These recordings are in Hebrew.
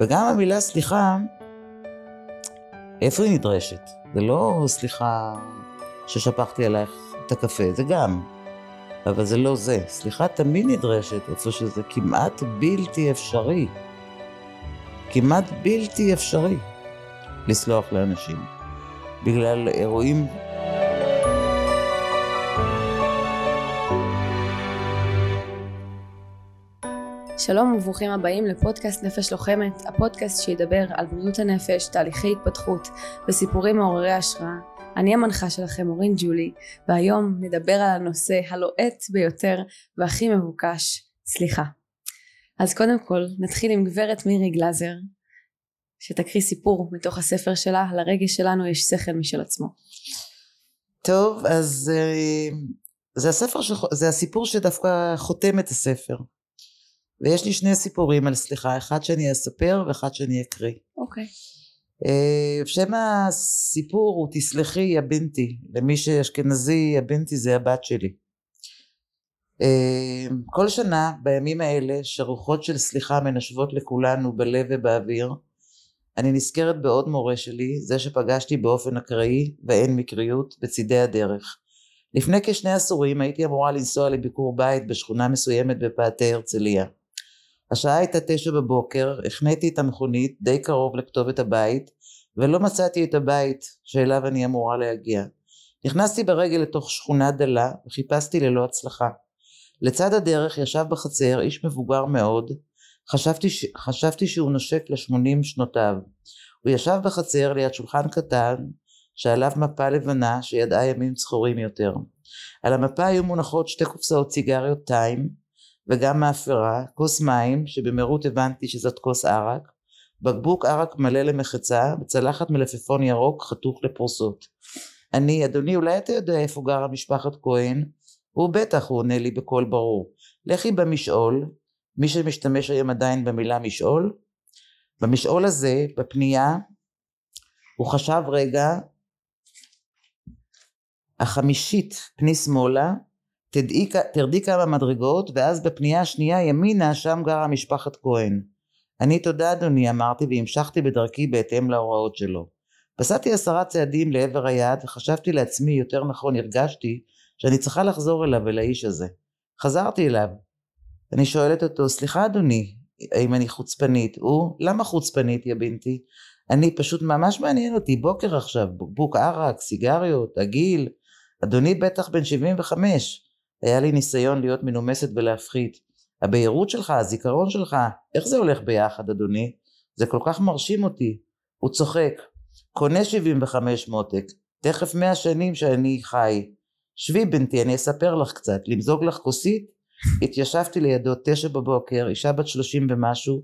וגם המילה סליחה, איפה היא נדרשת? זה לא סליחה ששפכתי עלייך את הקפה, זה גם. אבל זה לא זה. סליחה תמיד נדרשת איפה שזה כמעט בלתי אפשרי. כמעט בלתי אפשרי לסלוח לאנשים. בגלל אירועים שלום וברוכים הבאים לפודקאסט נפש לוחמת, הפודקאסט שידבר על בריאות הנפש, תהליכי התפתחות וסיפורים מעוררי השראה. אני המנחה שלכם אורין ג'ולי, והיום נדבר על הנושא הלוהט ביותר והכי מבוקש, סליחה. אז קודם כל נתחיל עם גברת מירי גלאזר, שתקריא סיפור מתוך הספר שלה, לרגש שלנו יש שכל משל עצמו. טוב, אז אה, זה הספר. זה הסיפור שדווקא חותם את הספר. ויש לי שני סיפורים על סליחה, אחד שאני אספר ואחד שאני אקריא. אוקיי. אה, שם הסיפור הוא תסלחי יא בינתי, למי שאשכנזי יא בינתי זה הבת שלי. אה, כל שנה בימים האלה שרוחות של סליחה מנשבות לכולנו בלב ובאוויר, אני נזכרת בעוד מורה שלי, זה שפגשתי באופן אקראי ואין מקריות בצידי הדרך. לפני כשני עשורים הייתי אמורה לנסוע לביקור בית בשכונה מסוימת בפאתי הרצליה. השעה הייתה תשע בבוקר, החניתי את המכונית די קרוב לכתובת הבית, ולא מצאתי את הבית שאליו אני אמורה להגיע. נכנסתי ברגל לתוך שכונה דלה, וחיפשתי ללא הצלחה. לצד הדרך ישב בחצר איש מבוגר מאוד, חשבתי, ש... חשבתי שהוא נושק לשמונים שנותיו. הוא ישב בחצר ליד שולחן קטן, שעליו מפה לבנה שידעה ימים צחורים יותר. על המפה היו מונחות שתי קופסאות סיגריות טיים, וגם מאפרה, כוס מים שבמהירות הבנתי שזאת כוס ערק, בקבוק ערק מלא למחצה וצלחת מלפפון ירוק חתוך לפרוסות. אני, אדוני, אולי אתה יודע איפה גרה משפחת כהן? הוא בטח, הוא עונה לי בקול ברור. לכי במשעול, מי שמשתמש היום עדיין במילה משעול, במשעול הזה, בפנייה, הוא חשב רגע, החמישית פני שמאלה, תדעי, תרדי כמה מדרגות ואז בפנייה השנייה ימינה שם גרה משפחת כהן. אני תודה אדוני אמרתי והמשכתי בדרכי בהתאם להוראות שלו. פסעתי עשרה צעדים לעבר היעד וחשבתי לעצמי יותר נכון הרגשתי שאני צריכה לחזור אליו אל האיש הזה. חזרתי אליו. אני שואלת אותו סליחה אדוני האם אני חוצפנית? הוא למה חוצפנית יא בינתי? אני פשוט ממש מעניין אותי בוקר עכשיו בקבוק ערק סיגריות הגיל אדוני בטח בן 75 היה לי ניסיון להיות מנומסת ולהפחית. הבהירות שלך, הזיכרון שלך, איך זה הולך ביחד אדוני? זה כל כך מרשים אותי. הוא צוחק. קונה 75 מותק, תכף 100 שנים שאני חי. שבי בנתי, אני אספר לך קצת. למזוג לך כוסית? התיישבתי לידו תשע בבוקר, אישה בת שלושים ומשהו,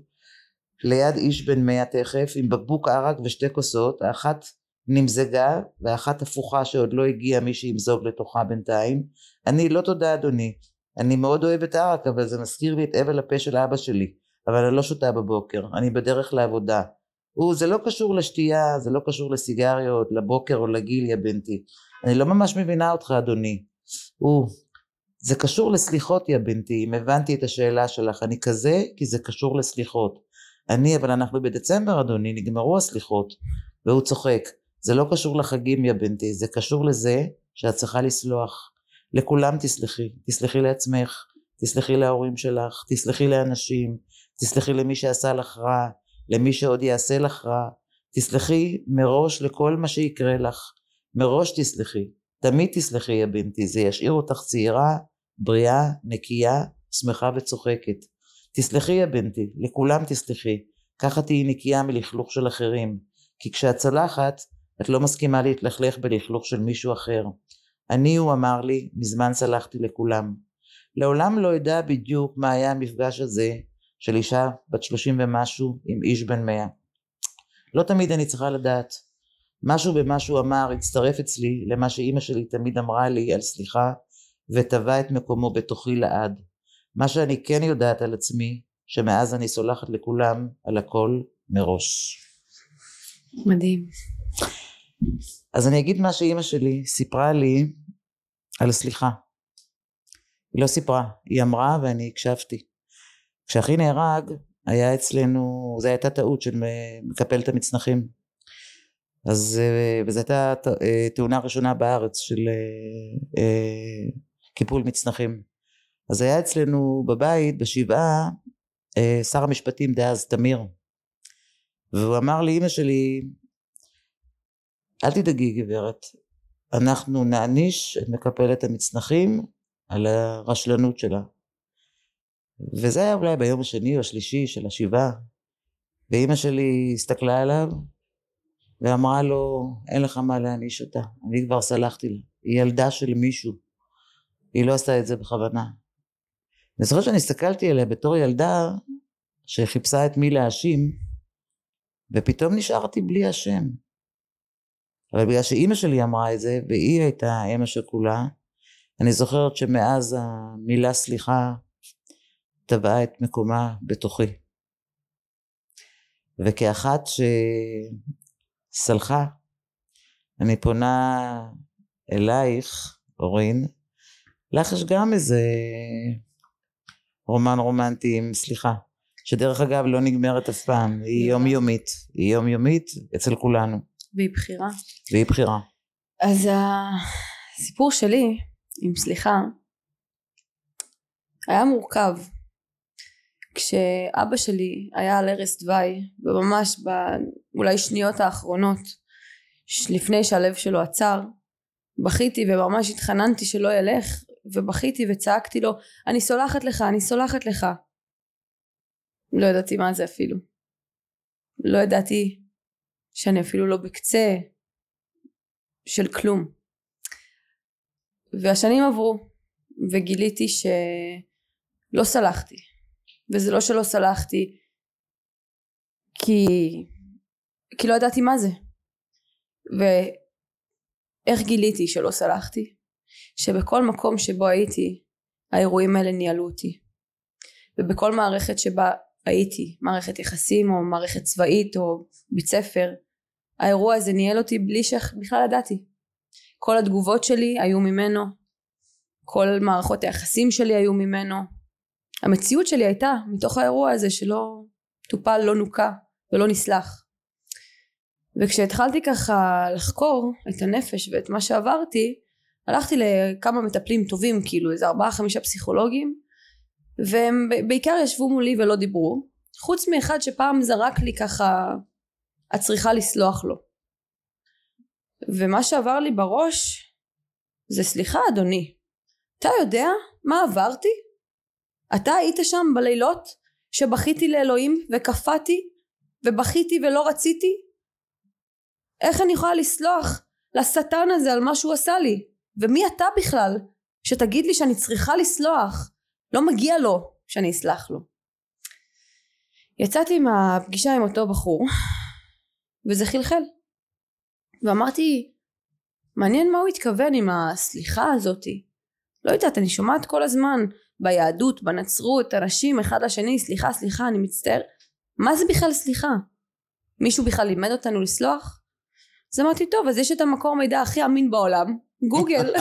ליד איש בן מאה תכף, עם בקבוק ערק ושתי כוסות, האחת נמזגה ואחת הפוכה שעוד לא הגיע מי שימזוג לתוכה בינתיים. אני לא תודה אדוני. אני מאוד אוהב את ערק אבל זה מזכיר לי את אבל הפה של אבא שלי. אבל אני לא שותה בבוקר אני בדרך לעבודה. הוא זה לא קשור לשתייה זה לא קשור לסיגריות לבוקר או לגיל יא בנתי אני לא ממש מבינה אותך אדוני. הוא זה קשור לסליחות יא בנתי אם הבנתי את השאלה שלך. אני כזה כי זה קשור לסליחות. אני אבל אנחנו בדצמבר אדוני נגמרו הסליחות. והוא צוחק זה לא קשור לחגים יא בנתי, זה קשור לזה שאת צריכה לסלוח. לכולם תסלחי, תסלחי לעצמך, תסלחי להורים שלך, תסלחי לאנשים, תסלחי למי שעשה לך רע, למי שעוד יעשה לך רע, תסלחי מראש לכל מה שיקרה לך, מראש תסלחי, תמיד תסלחי יא בנתי, זה ישאיר אותך צעירה, בריאה, נקייה, שמחה וצוחקת. תסלחי יא בנתי, לכולם תסלחי, ככה תהיי נקייה מלכלוך של אחרים, כי כשאת צלחת את לא מסכימה להתלכלך בלכלוך של מישהו אחר. אני, הוא אמר לי, מזמן סלחתי לכולם. לעולם לא אדע בדיוק מה היה המפגש הזה של אישה בת שלושים ומשהו עם איש בן מאה. לא תמיד אני צריכה לדעת. משהו במה שהוא אמר הצטרף אצלי למה שאימא שלי תמיד אמרה לי על סליחה וטבע את מקומו בתוכי לעד. מה שאני כן יודעת על עצמי שמאז אני סולחת לכולם על הכל מראש. מדהים. אז אני אגיד מה שאימא שלי סיפרה לי על סליחה. היא לא סיפרה, היא אמרה ואני הקשבתי. כשאחי נהרג, היה אצלנו, זו הייתה טעות של מקפל את המצנחים. אז, אה, וזו הייתה אה, תאונה ראשונה בארץ של אה, קיפול מצנחים. אז היה אצלנו בבית, בשבעה, שר המשפטים דאז, תמיר. והוא אמר לאימא שלי, אל תדאגי גברת, אנחנו נעניש את מקפלת המצנחים על הרשלנות שלה. וזה היה אולי ביום השני או השלישי של השבעה. ואימא שלי הסתכלה עליו ואמרה לו, אין לך מה להעניש אותה, אני כבר סלחתי לה, היא ילדה של מישהו, היא לא עשתה את זה בכוונה. אני זוכר שאני הסתכלתי עליה בתור ילדה שחיפשה את מי להאשים, ופתאום נשארתי בלי השם. אבל בגלל שאימא שלי אמרה את זה, והיא הייתה האם השכולה, אני זוכרת שמאז המילה סליחה טבעה את מקומה בתוכי. וכאחת שסלחה, אני פונה אלייך, אורין, לך יש גם איזה רומן רומנטי עם סליחה, שדרך אגב לא נגמרת אף פעם, היא יומיומית, היא יומיומית אצל כולנו. והיא בחירה. והיא בחירה. אז הסיפור שלי עם סליחה היה מורכב כשאבא שלי היה על ערש דווי וממש באולי שניות האחרונות לפני שהלב שלו עצר בכיתי וממש התחננתי שלא ילך ובכיתי וצעקתי לו אני סולחת לך אני סולחת לך לא ידעתי מה זה אפילו לא ידעתי שאני אפילו לא בקצה של כלום. והשנים עברו וגיליתי שלא סלחתי. וזה לא שלא סלחתי כי כי לא ידעתי מה זה. ואיך גיליתי שלא סלחתי? שבכל מקום שבו הייתי האירועים האלה ניהלו אותי. ובכל מערכת שבה הייתי מערכת יחסים או מערכת צבאית או בית ספר האירוע הזה ניהל אותי בלי שבכלל ידעתי. כל התגובות שלי היו ממנו כל מערכות היחסים שלי היו ממנו. המציאות שלי הייתה מתוך האירוע הזה שלא טופל לא נוקה ולא נסלח. וכשהתחלתי ככה לחקור את הנפש ואת מה שעברתי הלכתי לכמה מטפלים טובים כאילו איזה ארבעה חמישה פסיכולוגים והם בעיקר ישבו מולי ולא דיברו. חוץ מאחד שפעם זרק לי ככה את צריכה לסלוח לו ומה שעבר לי בראש זה סליחה אדוני אתה יודע מה עברתי? אתה היית שם בלילות שבכיתי לאלוהים וקפאתי ובכיתי ולא רציתי? איך אני יכולה לסלוח לשטן הזה על מה שהוא עשה לי? ומי אתה בכלל שתגיד לי שאני צריכה לסלוח? לא מגיע לו שאני אסלח לו. יצאתי מהפגישה עם אותו בחור וזה חלחל. ואמרתי מעניין מה הוא התכוון עם הסליחה הזאתי. לא יודעת אני שומעת כל הזמן ביהדות בנצרות אנשים אחד לשני סליחה סליחה אני מצטער. מה זה בכלל סליחה? מישהו בכלל לימד אותנו לסלוח? אז אמרתי טוב אז יש את המקור מידע הכי אמין בעולם גוגל.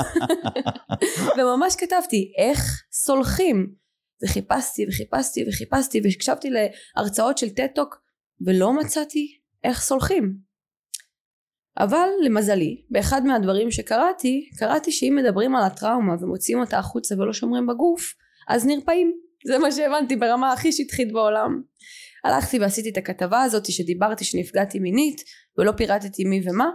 וממש כתבתי איך סולחים? וחיפשתי וחיפשתי וחיפשתי והקשבתי להרצאות של טטוק ולא מצאתי איך סולחים. אבל למזלי באחד מהדברים שקראתי קראתי שאם מדברים על הטראומה ומוציאים אותה החוצה ולא שומרים בגוף אז נרפאים. זה מה שהבנתי ברמה הכי שטחית בעולם. הלכתי ועשיתי את הכתבה הזאת שדיברתי שנפגעתי מינית ולא פירטתי מי ומה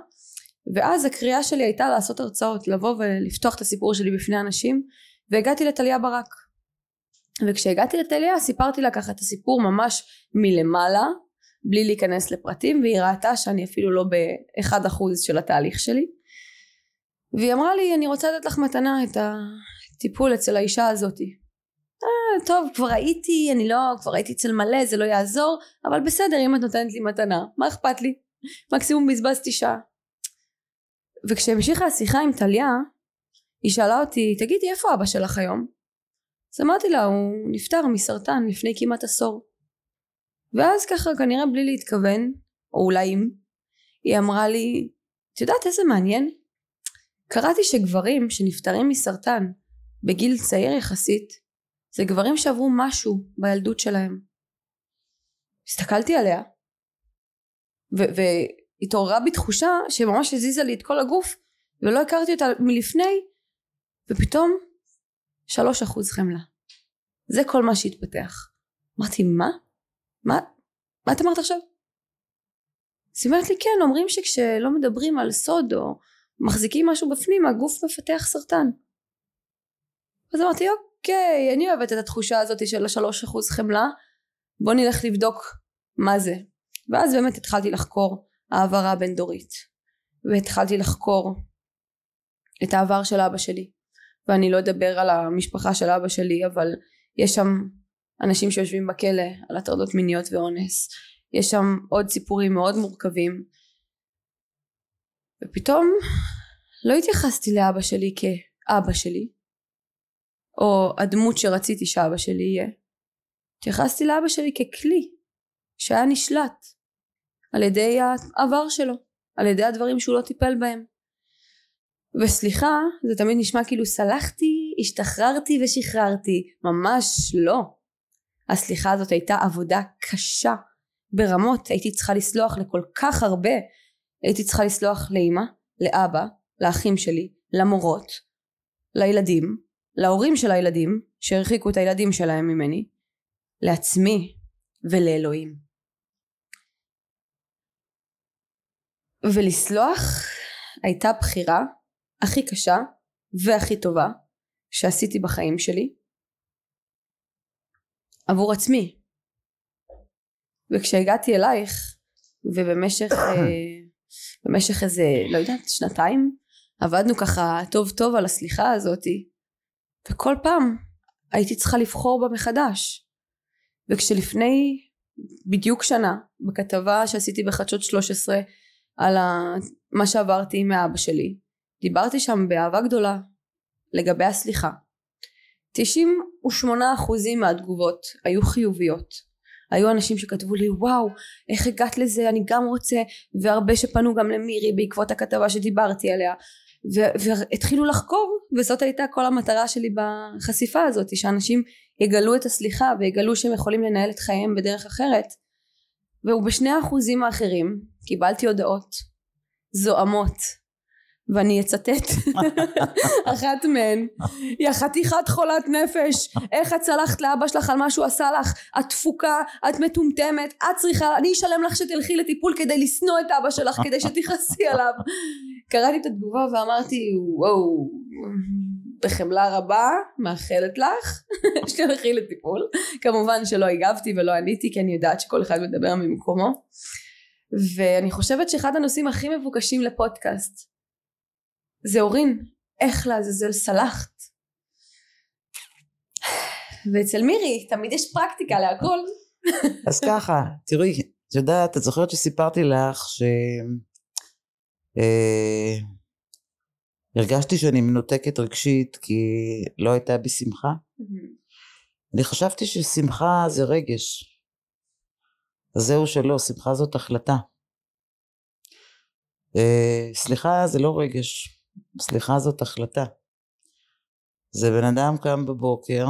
ואז הקריאה שלי הייתה לעשות הרצאות לבוא ולפתוח את הסיפור שלי בפני אנשים והגעתי לטליה ברק. וכשהגעתי לטליה סיפרתי לה ככה את הסיפור ממש מלמעלה בלי להיכנס לפרטים והיא ראתה שאני אפילו לא באחד אחוז של התהליך שלי. והיא אמרה לי אני רוצה לתת לך מתנה את הטיפול אצל האישה הזאתי. אה, טוב כבר הייתי אני לא כבר הייתי אצל מלא זה לא יעזור אבל בסדר אם את נותנת לי מתנה מה אכפת לי? מקסימום בזבזתי שעה. וכשהמשיכה השיחה עם טליה היא שאלה אותי תגידי איפה אבא שלך היום? אז אמרתי לה הוא נפטר מסרטן לפני כמעט עשור ואז ככה כנראה בלי להתכוון או אולי אם היא אמרה לי את יודעת איזה מעניין? קראתי שגברים שנפטרים מסרטן בגיל צעיר יחסית זה גברים שעברו משהו בילדות שלהם. הסתכלתי עליה והתעוררה בי תחושה שממש הזיזה לי את כל הגוף ולא הכרתי אותה מלפני ופתאום שלוש אחוז חמלה. זה כל מה שהתפתח. אמרתי מה? מה? מה את אמרת עכשיו? אז היא אומרת לי כן אומרים שכשלא מדברים על סוד או מחזיקים משהו בפנים הגוף מפתח סרטן. אז אמרתי אוקיי אני אוהבת את התחושה הזאת של השלוש אחוז חמלה. בוא נלך לבדוק מה זה. ואז באמת התחלתי לחקור העברה בין דורית והתחלתי לחקור את העבר של אבא שלי. ואני לא אדבר על המשפחה של אבא שלי אבל יש שם אנשים שיושבים בכלא על הטרדות מיניות ואונס. יש שם עוד סיפורים מאוד מורכבים. ופתאום לא התייחסתי לאבא שלי כאבא שלי או הדמות שרציתי שאבא שלי יהיה. התייחסתי לאבא שלי ככלי שהיה נשלט על ידי העבר שלו על ידי הדברים שהוא לא טיפל בהם. וסליחה זה תמיד נשמע כאילו סלחתי השתחררתי ושחררתי. ממש לא הסליחה הזאת הייתה עבודה קשה ברמות הייתי צריכה לסלוח לכל כך הרבה. הייתי צריכה לסלוח לאמא לאבא לאחים שלי למורות לילדים להורים של הילדים שהרחיקו את הילדים שלהם ממני לעצמי ולאלוהים. ולסלוח הייתה בחירה הכי קשה והכי טובה שעשיתי בחיים שלי עבור עצמי. וכשהגעתי אלייך ובמשך אה, במשך איזה לא יודעת שנתיים עבדנו ככה טוב טוב על הסליחה הזאתי וכל פעם הייתי צריכה לבחור בה מחדש. וכשלפני בדיוק שנה בכתבה שעשיתי בחדשות 13 על מה שעברתי עם אבא שלי דיברתי שם באהבה גדולה לגבי הסליחה 98% מהתגובות היו חיוביות. היו אנשים שכתבו לי וואו איך הגעת לזה? אני גם רוצה. והרבה שפנו גם למירי בעקבות הכתבה שדיברתי עליה. והתחילו לחקור וזאת הייתה כל המטרה שלי בחשיפה הזאת שאנשים יגלו את הסליחה ויגלו שהם יכולים לנהל את חייהם בדרך אחרת. ובשני האחוזים האחרים קיבלתי הודעות זועמות ואני אצטט אחת מהן. יא חתיכת חולת נפש. איך את צלחת לאבא שלך על מה שהוא עשה לך? את תפוקה את מטומטמת את צריכה אני אשלם לך שתלכי לטיפול כדי לשנוא את אבא שלך כדי שתכעסי עליו. קראתי את התגובה ואמרתי וואו בחמלה רבה מאחלת לך שתלכי לטיפול. כמובן שלא הגבתי ולא עניתי כי אני יודעת שכל אחד מדבר ממקומו. ואני חושבת שאחד הנושאים הכי מבוקשים לפודקאסט זה אורין איך לעזאזל סלחת? ואצל מירי תמיד יש פרקטיקה להכל. אז ככה תראי את יודעת את זוכרת שסיפרתי לך ש... אה, הרגשתי שאני מנותקת רגשית כי לא הייתה בי שמחה? אני חשבתי ששמחה זה רגש. אז זהו שלא שמחה זאת החלטה. אה, סליחה זה לא רגש סליחה זאת החלטה. זה בן אדם קם בבוקר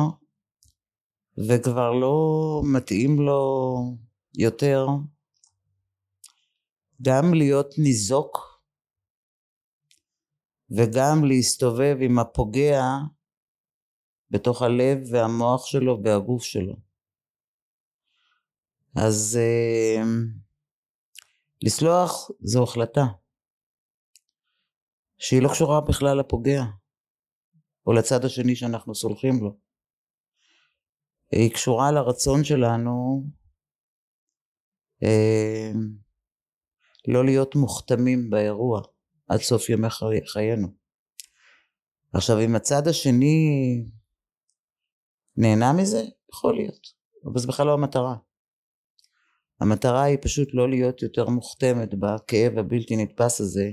וכבר לא מתאים לו יותר גם להיות ניזוק וגם להסתובב עם הפוגע בתוך הלב והמוח שלו והגוף שלו. אז אה, לסלוח זו החלטה. שהיא לא קשורה בכלל לפוגע או לצד השני שאנחנו סולחים לו. היא קשורה לרצון שלנו אה, לא להיות מוכתמים באירוע עד סוף ימי חי, חיינו. עכשיו אם הצד השני נהנה מזה, יכול להיות, אבל זה בכלל לא המטרה. המטרה היא פשוט לא להיות יותר מוכתמת בכאב הבלתי נתפס הזה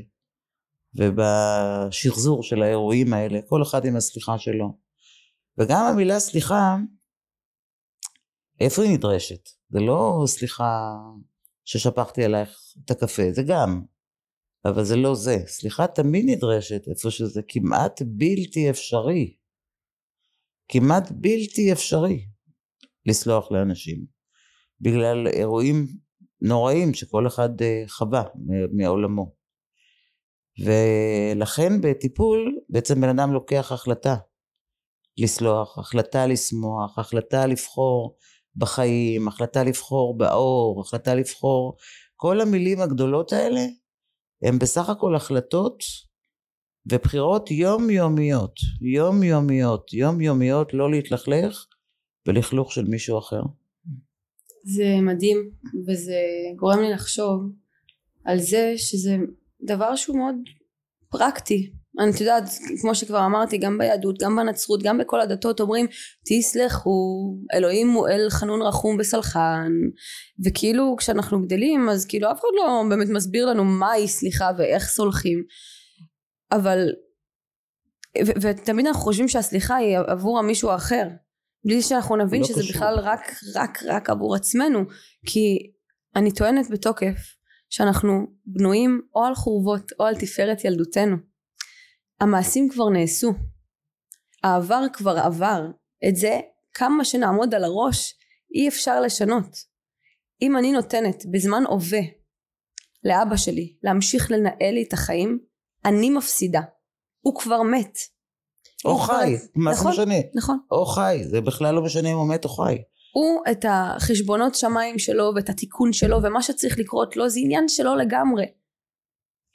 ובשחזור של האירועים האלה, כל אחד עם הסליחה שלו. וגם המילה סליחה, איפה היא נדרשת? זה לא סליחה ששפכתי עלייך את הקפה, זה גם, אבל זה לא זה. סליחה תמיד נדרשת איפה שזה כמעט בלתי אפשרי. כמעט בלתי אפשרי לסלוח לאנשים. בגלל אירועים נוראים שכל אחד אה, חווה מעולמו. ולכן בטיפול בעצם בן אדם לוקח החלטה לסלוח, החלטה לשמוח, החלטה לבחור בחיים, החלטה לבחור באור, החלטה לבחור, כל המילים הגדולות האלה הם בסך הכל החלטות ובחירות יומיומיות, יומיומיות, יומיומיות לא להתלכלך בלכלוך של מישהו אחר. זה מדהים וזה גורם לי לחשוב על זה שזה דבר שהוא מאוד פרקטי. אני את יודעת כמו שכבר אמרתי גם ביהדות גם בנצרות גם בכל הדתות אומרים תסלחו אלוהים הוא אל חנון רחום וסלחן וכאילו כשאנחנו גדלים אז כאילו אף אחד לא באמת מסביר לנו מהי סליחה ואיך סולחים. אבל ו- ותמיד אנחנו חושבים שהסליחה היא עבור המישהו האחר בלי שאנחנו נבין לא שזה קשור. בכלל רק רק רק עבור עצמנו כי אני טוענת בתוקף שאנחנו בנויים או על חורבות או על תפארת ילדותנו. המעשים כבר נעשו. העבר כבר עבר. את זה כמה שנעמוד על הראש אי אפשר לשנות. אם אני נותנת בזמן הווה לאבא שלי להמשיך לנהל לי את החיים אני מפסידה. הוא כבר מת. או חי, מה זה נכון, משנה? נכון. או חי, זה בכלל לא משנה אם הוא מת או חי. הוא את החשבונות שמיים שלו ואת התיקון שלו ומה שצריך לקרות לו זה עניין שלו לגמרי.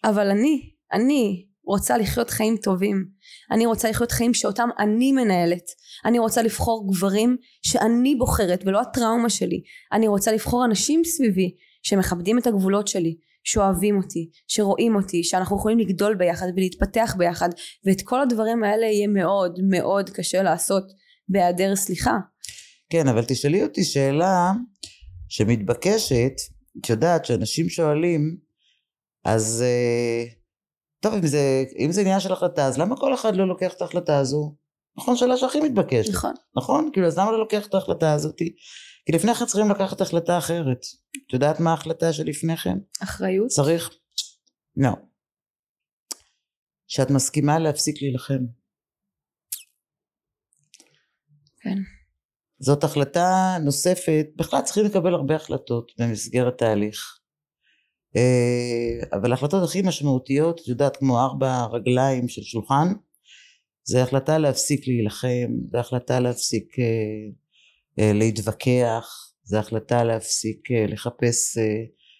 אבל אני, אני רוצה לחיות חיים טובים. אני רוצה לחיות חיים שאותם אני מנהלת. אני רוצה לבחור גברים שאני בוחרת ולא הטראומה שלי. אני רוצה לבחור אנשים סביבי שמכבדים את הגבולות שלי. שאוהבים אותי, שרואים אותי, שאנחנו יכולים לגדול ביחד ולהתפתח ביחד ואת כל הדברים האלה יהיה מאוד מאוד קשה לעשות בהיעדר סליחה. כן אבל תשאלי אותי שאלה שמתבקשת, את יודעת שאנשים שואלים אז אה, טוב אם זה, אם זה עניין של החלטה אז למה כל אחד לא לוקח את ההחלטה הזו? נכון שאלה שהכי מתבקשת. נכון. נכון? כאילו אז למה לא לוקח את ההחלטה הזאתי? כי לפני כן צריכים לקחת החלטה אחרת. את יודעת מה ההחלטה שלפני כן? אחריות? צריך... לא. שאת מסכימה להפסיק להילחם. כן. זאת החלטה נוספת, בכלל צריכים לקבל הרבה החלטות במסגרת תהליך. אה, אבל ההחלטות הכי משמעותיות, את יודעת, כמו ארבע רגליים של שולחן, זה החלטה להפסיק להילחם, זה החלטה להפסיק אה, אה, להתווכח, זה החלטה להפסיק לחפש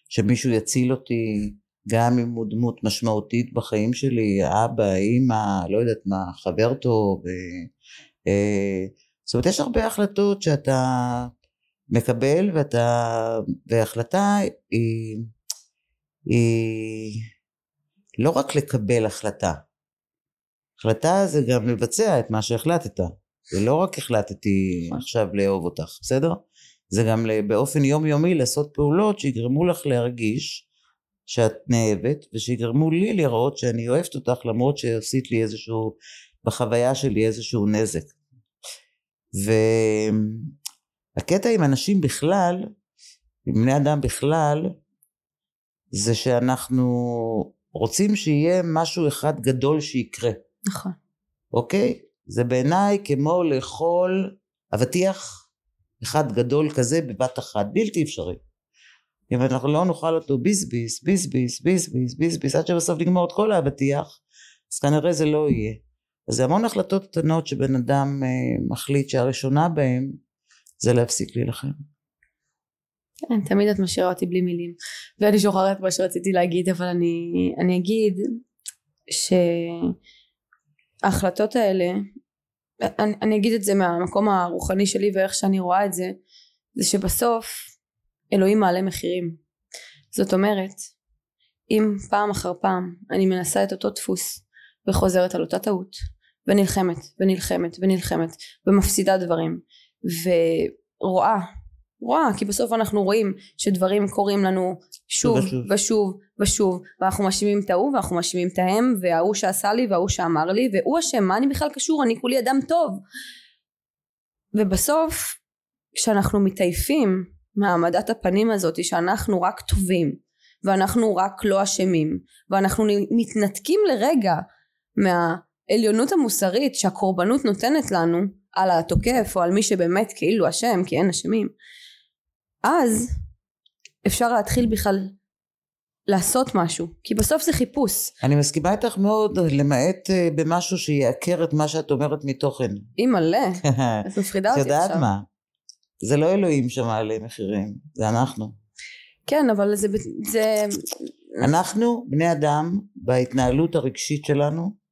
שמישהו יציל אותי, גם אם הוא דמות משמעותית בחיים שלי, אבא, אימא, לא יודעת מה, חבר טוב, זאת אומרת יש הרבה החלטות שאתה מקבל ואתה, והחלטה היא, היא לא רק לקבל החלטה, החלטה זה גם לבצע את מה שהחלטת. זה לא רק החלטתי עכשיו לאהוב אותך, בסדר? זה גם באופן יומיומי לעשות פעולות שיגרמו לך להרגיש שאת נאהבת ושיגרמו לי לראות שאני אוהבת אותך למרות שעשית לי איזשהו בחוויה שלי איזשהו נזק והקטע עם אנשים בכלל עם בני אדם בכלל זה שאנחנו רוצים שיהיה משהו אחד גדול שיקרה נכון אוקיי זה בעיניי כמו לאכול אבטיח אחד גדול כזה בבת אחת, בלתי אפשרי. אם אנחנו לא נאכל אותו ביסביס, ביסביס, ביסביס, ביסביס, עד שבסוף נגמור את כל האבטיח, אז כנראה זה לא יהיה. אז זה המון החלטות קטנות שבן אדם אה, מחליט שהראשונה בהן זה להפסיק להילחם. כן, תמיד את משאירה אותי בלי מילים. ואני שוחררת מה שרציתי להגיד, אבל אני, אני אגיד ש... ההחלטות האלה אני, אני אגיד את זה מהמקום הרוחני שלי ואיך שאני רואה את זה זה שבסוף אלוהים מעלה מחירים זאת אומרת אם פעם אחר פעם אני מנסה את אותו דפוס וחוזרת על אותה טעות ונלחמת ונלחמת ונלחמת ומפסידה דברים ורואה רואה כי בסוף אנחנו רואים שדברים קורים לנו שוב ושוב. ושוב, ושוב. ואנחנו מאשימים את ההוא ואנחנו מאשימים את ההם וההוא שעשה לי וההוא שאמר לי והוא אשם מה אני בכלל קשור? אני כולי אדם טוב. ובסוף כשאנחנו מתעייפים מהעמדת הפנים הזאת שאנחנו רק טובים ואנחנו רק לא אשמים ואנחנו מתנתקים לרגע מהעליונות המוסרית שהקורבנות נותנת לנו על התוקף או על מי שבאמת כאילו אשם כי אין אשמים אז אפשר להתחיל בכלל לעשות משהו, כי בסוף זה חיפוש. אני מסכימה איתך מאוד, למעט אה, במשהו שיעקר את מה שאת אומרת מתוכן. אימא'לה, את מפחידה את אותי יודעת עכשיו. מה? זה לא אלוהים שמעלה מחירים, זה אנחנו. כן, אבל זה, זה... אנחנו, בני אדם, בהתנהלות הרגשית שלנו,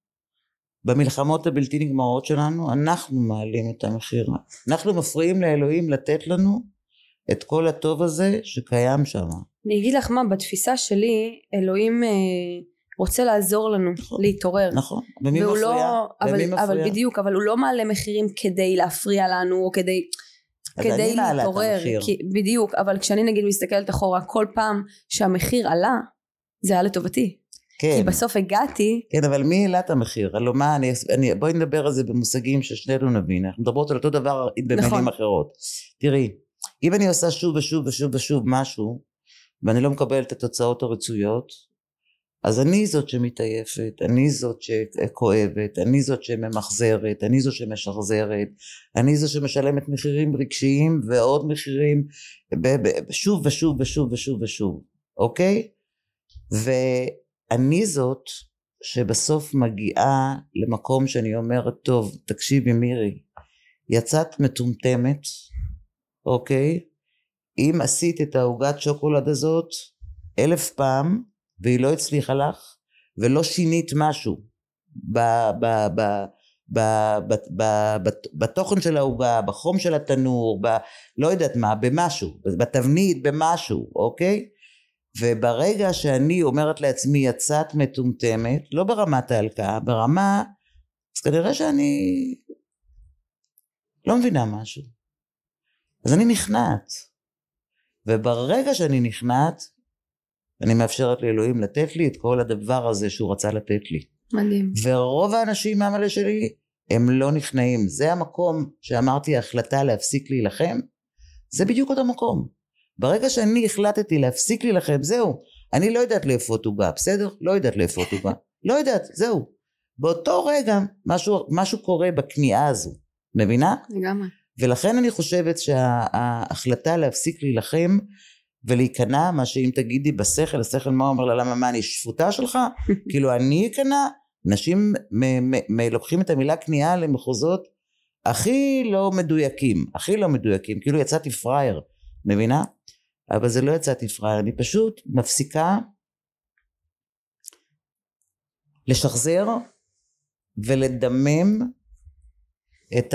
במלחמות הבלתי נגמרות שלנו, אנחנו מעלים את המחיר. אנחנו מפריעים לאלוהים לתת לנו את כל הטוב הזה שקיים שם. אני אגיד לך מה, בתפיסה שלי, אלוהים אה, רוצה לעזור לנו נכון. להתעורר. נכון. ומי והוא מפריע? לא, אבל, ומי מפריע? אבל בדיוק, אבל הוא לא מעלה מחירים כדי להפריע לנו, או כדי, כדי להתעורר. כי, בדיוק, אבל כשאני נגיד מסתכלת אחורה, כל פעם שהמחיר עלה, זה היה לטובתי. כן. כי בסוף הגעתי, כן, אבל מי העלה את המחיר? הלוא מה, אני, אני, בואי נדבר על זה במושגים ששנינו נבין. אנחנו מדברות על אותו דבר במילים נכון. אחרות. תראי, אם אני עושה שוב ושוב ושוב ושוב משהו, ואני לא מקבלת את התוצאות הרצויות, אז אני זאת שמתעייפת, אני זאת שכואבת, אני זאת שממחזרת, אני זאת שמשחזרת, אני זאת שמשלמת מחירים רגשיים ועוד מחירים ב- ב- שוב ושוב ושוב ושוב ושוב, אוקיי? ואני זאת שבסוף מגיעה למקום שאני אומרת, טוב, תקשיבי מירי, יצאת מטומטמת, אוקיי? אם עשית את העוגת שוקולד הזאת אלף פעם והיא לא הצליחה לך ולא שינית משהו ב, ב, ב, ב, ב, ב, ב, בתוכן של העוגה, בחום של התנור, ב, לא יודעת מה, במשהו, בתבנית, במשהו, אוקיי? וברגע שאני אומרת לעצמי יצאת מטומטמת, לא ברמת ההלקאה, ברמה, אז כנראה שאני לא מבינה משהו. אז אני נכנעת. וברגע שאני נכנעת, אני מאפשרת לאלוהים לתת לי את כל הדבר הזה שהוא רצה לתת לי. מדהים. ורוב האנשים מהמלא שלי הם לא נכנעים. זה המקום שאמרתי ההחלטה להפסיק להילחם, זה בדיוק אותו מקום. ברגע שאני החלטתי להפסיק להילחם, זהו. אני לא יודעת לאפות עוגה, בסדר? לא יודעת לאפות עוגה. לא יודעת, זהו. באותו רגע משהו, משהו קורה בכניעה הזו, מבינה? לגמרי. ולכן אני חושבת שההחלטה להפסיק להילחם ולהיכנע, מה שאם תגידי בשכל, השכל מה אומר לה, למה מה אני שפוטה שלך? כאילו אני אכנע? נשים מ- מ- מ- לוקחים את המילה כניעה למחוזות הכי לא מדויקים, הכי לא מדויקים, כאילו יצאתי פראייר, מבינה? אבל זה לא יצאתי פראייר, אני פשוט מפסיקה לשחזר ולדמם את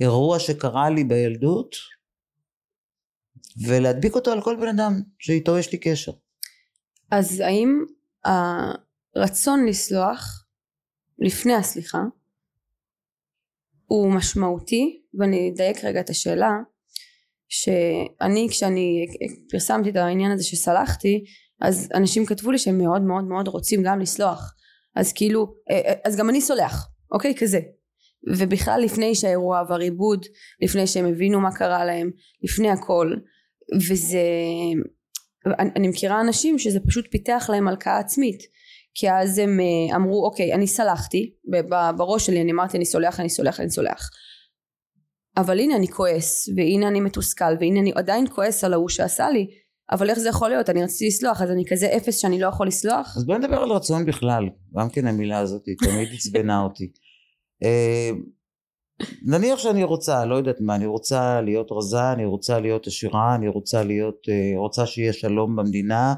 האירוע שקרה לי בילדות ולהדביק אותו על כל בן אדם שאיתו יש לי קשר. אז האם הרצון לסלוח לפני הסליחה הוא משמעותי ואני אדייק רגע את השאלה שאני כשאני פרסמתי את העניין הזה שסלחתי אז אנשים כתבו לי שהם מאוד מאוד מאוד רוצים גם לסלוח. אז כאילו אז גם אני סולח אוקיי? כזה. ובכלל לפני שהאירוע עבר עיבוד לפני שהם הבינו מה קרה להם לפני הכל וזה אני, אני מכירה אנשים שזה פשוט פיתח להם הלקאה עצמית. כי אז הם אה, אמרו אוקיי אני סלחתי בראש שלי אני אמרתי אני סולח אני סולח אני סולח אבל הנה אני כועס והנה אני מתוסכל והנה אני עדיין כועס על ההוא שעשה לי אבל איך זה יכול להיות אני רציתי לסלוח אז אני כזה אפס שאני לא יכול לסלוח אז בואי נדבר על רצון בכלל, גם כן המילה הזאת היא תמיד עצבנה אותי. אה, נניח שאני רוצה, לא יודעת מה, אני רוצה להיות רזה, אני רוצה להיות עשירה, אני רוצה להיות, אה, רוצה שיהיה שלום במדינה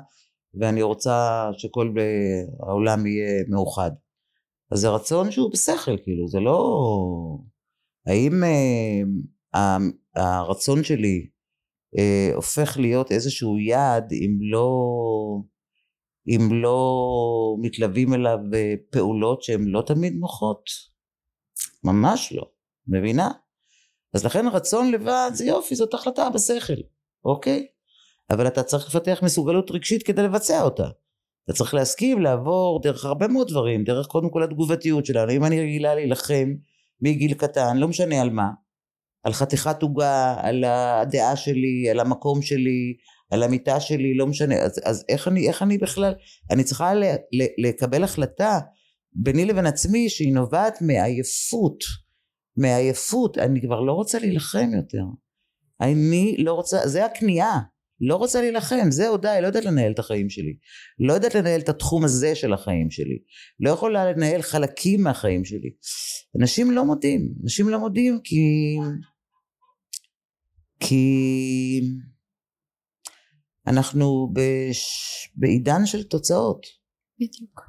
ואני רוצה שכל העולם יהיה מאוחד. אז זה רצון שהוא בשכל, כאילו, זה לא... האם אה, ה- הרצון שלי אה, הופך להיות איזשהו יעד אם לא... אם לא מתלווים אליו אה, פעולות שהן לא תמיד נוחות? ממש לא, מבינה? אז לכן רצון לבד זה יופי, זאת החלטה בשכל, אוקיי? אבל אתה צריך לפתח מסוגלות רגשית כדי לבצע אותה. אתה צריך להסכים לעבור דרך הרבה מאוד דברים, דרך קודם כל התגובתיות שלנו. אם אני רגילה להילחם מגיל קטן, לא משנה על מה, על חתיכת עוגה, על הדעה שלי, על המקום שלי, על המיטה שלי, לא משנה, אז, אז איך, אני, איך אני בכלל, אני צריכה ל, ל, לקבל החלטה ביני לבין עצמי שהיא נובעת מעייפות, מעייפות, אני כבר לא רוצה להילחם יותר. אני לא רוצה, זה הכניעה. לא רוצה להילחם, זהו די, לא יודעת לנהל את החיים שלי. לא יודעת לנהל את התחום הזה של החיים שלי. לא יכולה לנהל חלקים מהחיים שלי. אנשים לא מודים, אנשים לא מודים כי... כי... אנחנו בש... בעידן של תוצאות. בדיוק.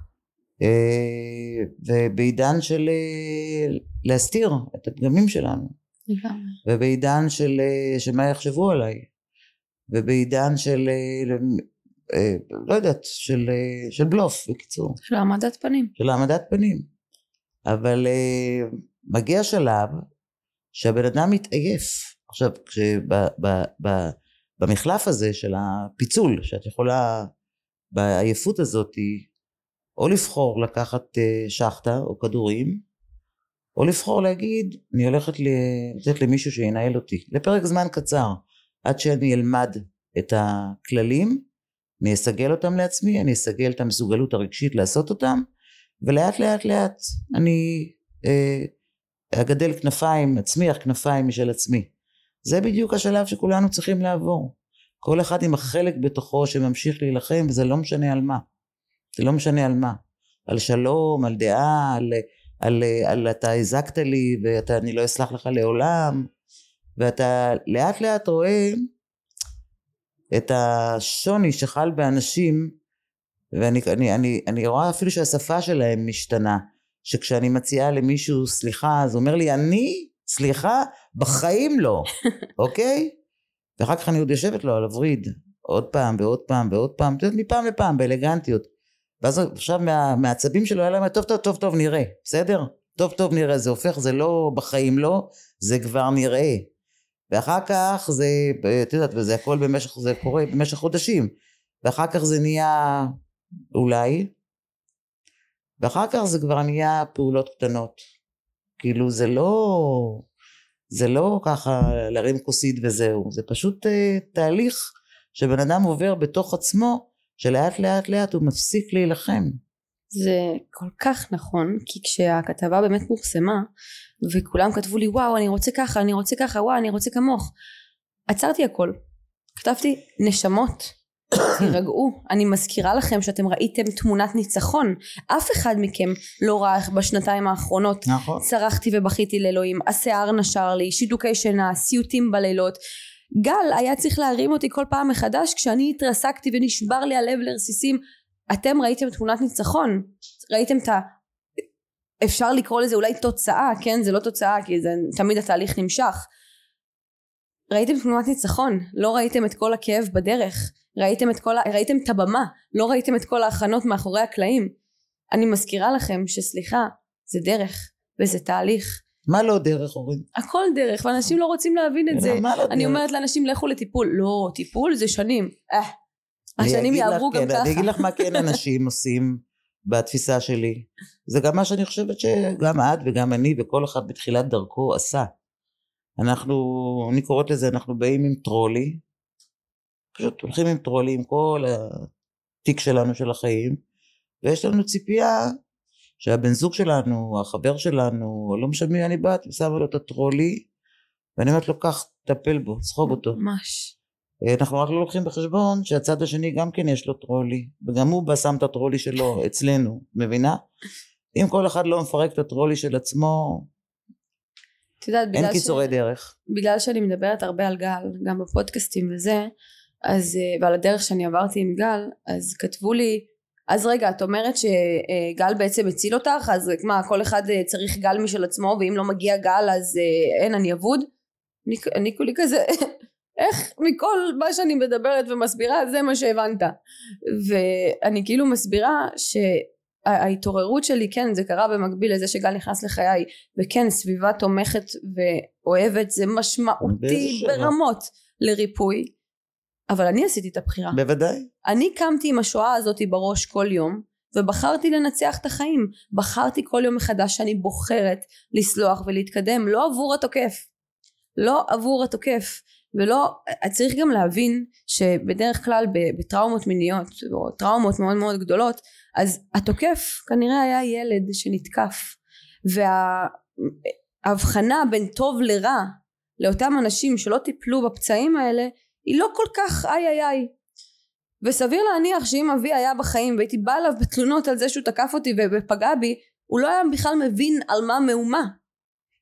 אה, ובעידן של אה, להסתיר את הפגמים שלנו. לגמרי. ובעידן של, אה, של מה יחשבו עליי. ובעידן של לא יודעת, של, של בלוף בקיצור. של העמדת פנים. של העמדת פנים. אבל מגיע שלב שהבן אדם מתעייף. עכשיו, במחלף הזה של הפיצול, שאת יכולה בעייפות הזאת או לבחור לקחת אה, שחטה או כדורים, או לבחור להגיד, אני הולכת לתת למישהו שינהל אותי, לפרק זמן קצר, עד שאני אלמד את הכללים, אני אסגל אותם לעצמי, אני אסגל את המסוגלות הרגשית לעשות אותם, ולאט לאט לאט אני אה, אגדל כנפיים, אצמיח כנפיים משל עצמי. זה בדיוק השלב שכולנו צריכים לעבור. כל אחד עם החלק בתוכו שממשיך להילחם, וזה לא משנה על מה. זה לא משנה על מה. על שלום, על דעה, על, על, על, על אתה הזקת לי ואני לא אסלח לך לעולם. ואתה לאט לאט רואה את השוני שחל באנשים ואני אני, אני, אני רואה אפילו שהשפה שלהם משתנה שכשאני מציעה למישהו סליחה אז הוא אומר לי אני? סליחה? בחיים לא אוקיי? ואחר כך אני עוד יושבת לו על הווריד עוד פעם ועוד פעם ועוד פעם מפעם לפעם באלגנטיות. ואז עכשיו מה, מהעצבים שלו היה להם טוב טוב טוב טוב נראה בסדר? טוב טוב נראה זה הופך זה לא בחיים לא זה כבר נראה ואחר כך זה את יודעת וזה הכל במשך זה קורה במשך חודשים. ואחר כך זה נהיה אולי ואחר כך זה כבר נהיה פעולות קטנות. כאילו זה לא זה לא ככה להרים כוסית וזהו. זה פשוט uh, תהליך שבן אדם עובר בתוך עצמו שלאט לאט לאט הוא מפסיק להילחם. זה כל כך נכון כי כשהכתבה באמת פורסמה וכולם כתבו לי וואו אני רוצה ככה אני רוצה ככה וואו אני רוצה כמוך. עצרתי הכל. כתבתי נשמות תירגעו אני מזכירה לכם שאתם ראיתם תמונת ניצחון. אף אחד מכם לא ראה איך בשנתיים האחרונות. נכון. צרחתי ובכיתי לאלוהים. השיער נשר לי שיתוקי שינה סיוטים בלילות. גל היה צריך להרים אותי כל פעם מחדש כשאני התרסקתי ונשבר לי הלב לרסיסים. אתם ראיתם תמונת ניצחון? ראיתם את. אפשר לקרוא לזה אולי תוצאה כן? זה לא תוצאה כי זה תמיד התהליך נמשך. ראיתם תמונת ניצחון? לא ראיתם את כל הכאב בדרך. ראיתם את כל ה... ראיתם את הבמה. לא ראיתם את כל ההכנות מאחורי הקלעים. אני מזכירה לכם שסליחה זה דרך וזה תהליך. מה לא דרך אורית? הכל דרך ואנשים לא רוצים להבין את זה. לא אני אומרת לאנשים לכו לטיפול. לא טיפול זה שנים. אה, השנים יעברו גם כן, ככה. אני אגיד לך מה כן אנשים עושים בתפיסה שלי זה גם מה שאני חושבת שגם את וגם אני וכל אחד בתחילת דרכו עשה אנחנו אני קוראת לזה אנחנו באים עם טרולי פשוט הולכים עם טרולי עם כל התיק שלנו של החיים ויש לנו ציפייה שהבן זוג שלנו, החבר שלנו, לא משנה מי אני בת, ושמה לו את הטרולי, ואני אומרת לו, קח, טפל בו, סחוב אותו. ממש. אה, אנחנו רק לא לוקחים בחשבון שהצד השני גם כן יש לו טרולי, וגם הוא שם את הטרולי שלו אצלנו, מבינה? אם כל אחד לא מפרק את הטרולי של עצמו, את יודעת, אין קיצורי ש... דרך. בגלל שאני מדברת הרבה על גל, גם בפודקאסטים וזה, אז, אה, ועל הדרך שאני עברתי עם גל, אז כתבו לי, אז רגע את אומרת שגל בעצם הציל אותך אז מה כל אחד אה, צריך גל משל עצמו ואם לא מגיע גל אז אה, אין אני אבוד? אני, אני כולי כזה איך מכל מה שאני מדברת ומסבירה זה מה שהבנת ואני כאילו מסבירה שההתעוררות שלי כן זה קרה במקביל לזה שגל נכנס לחיי וכן סביבה תומכת ואוהבת זה משמעותי ברמות לריפוי אבל אני עשיתי את הבחירה. בוודאי. אני קמתי עם השואה הזאת בראש כל יום ובחרתי לנצח את החיים. בחרתי כל יום מחדש שאני בוחרת לסלוח ולהתקדם לא עבור התוקף. לא עבור התוקף. ולא, צריך גם להבין שבדרך כלל בטראומות מיניות או טראומות מאוד מאוד גדולות אז התוקף כנראה היה ילד שנתקף. וההבחנה בין טוב לרע לאותם אנשים שלא טיפלו בפצעים האלה היא לא כל כך איי איי איי. וסביר להניח שאם אבי היה בחיים והייתי באה אליו בתלונות על זה שהוא תקף אותי ופגע בי הוא לא היה בכלל מבין על מה מהומה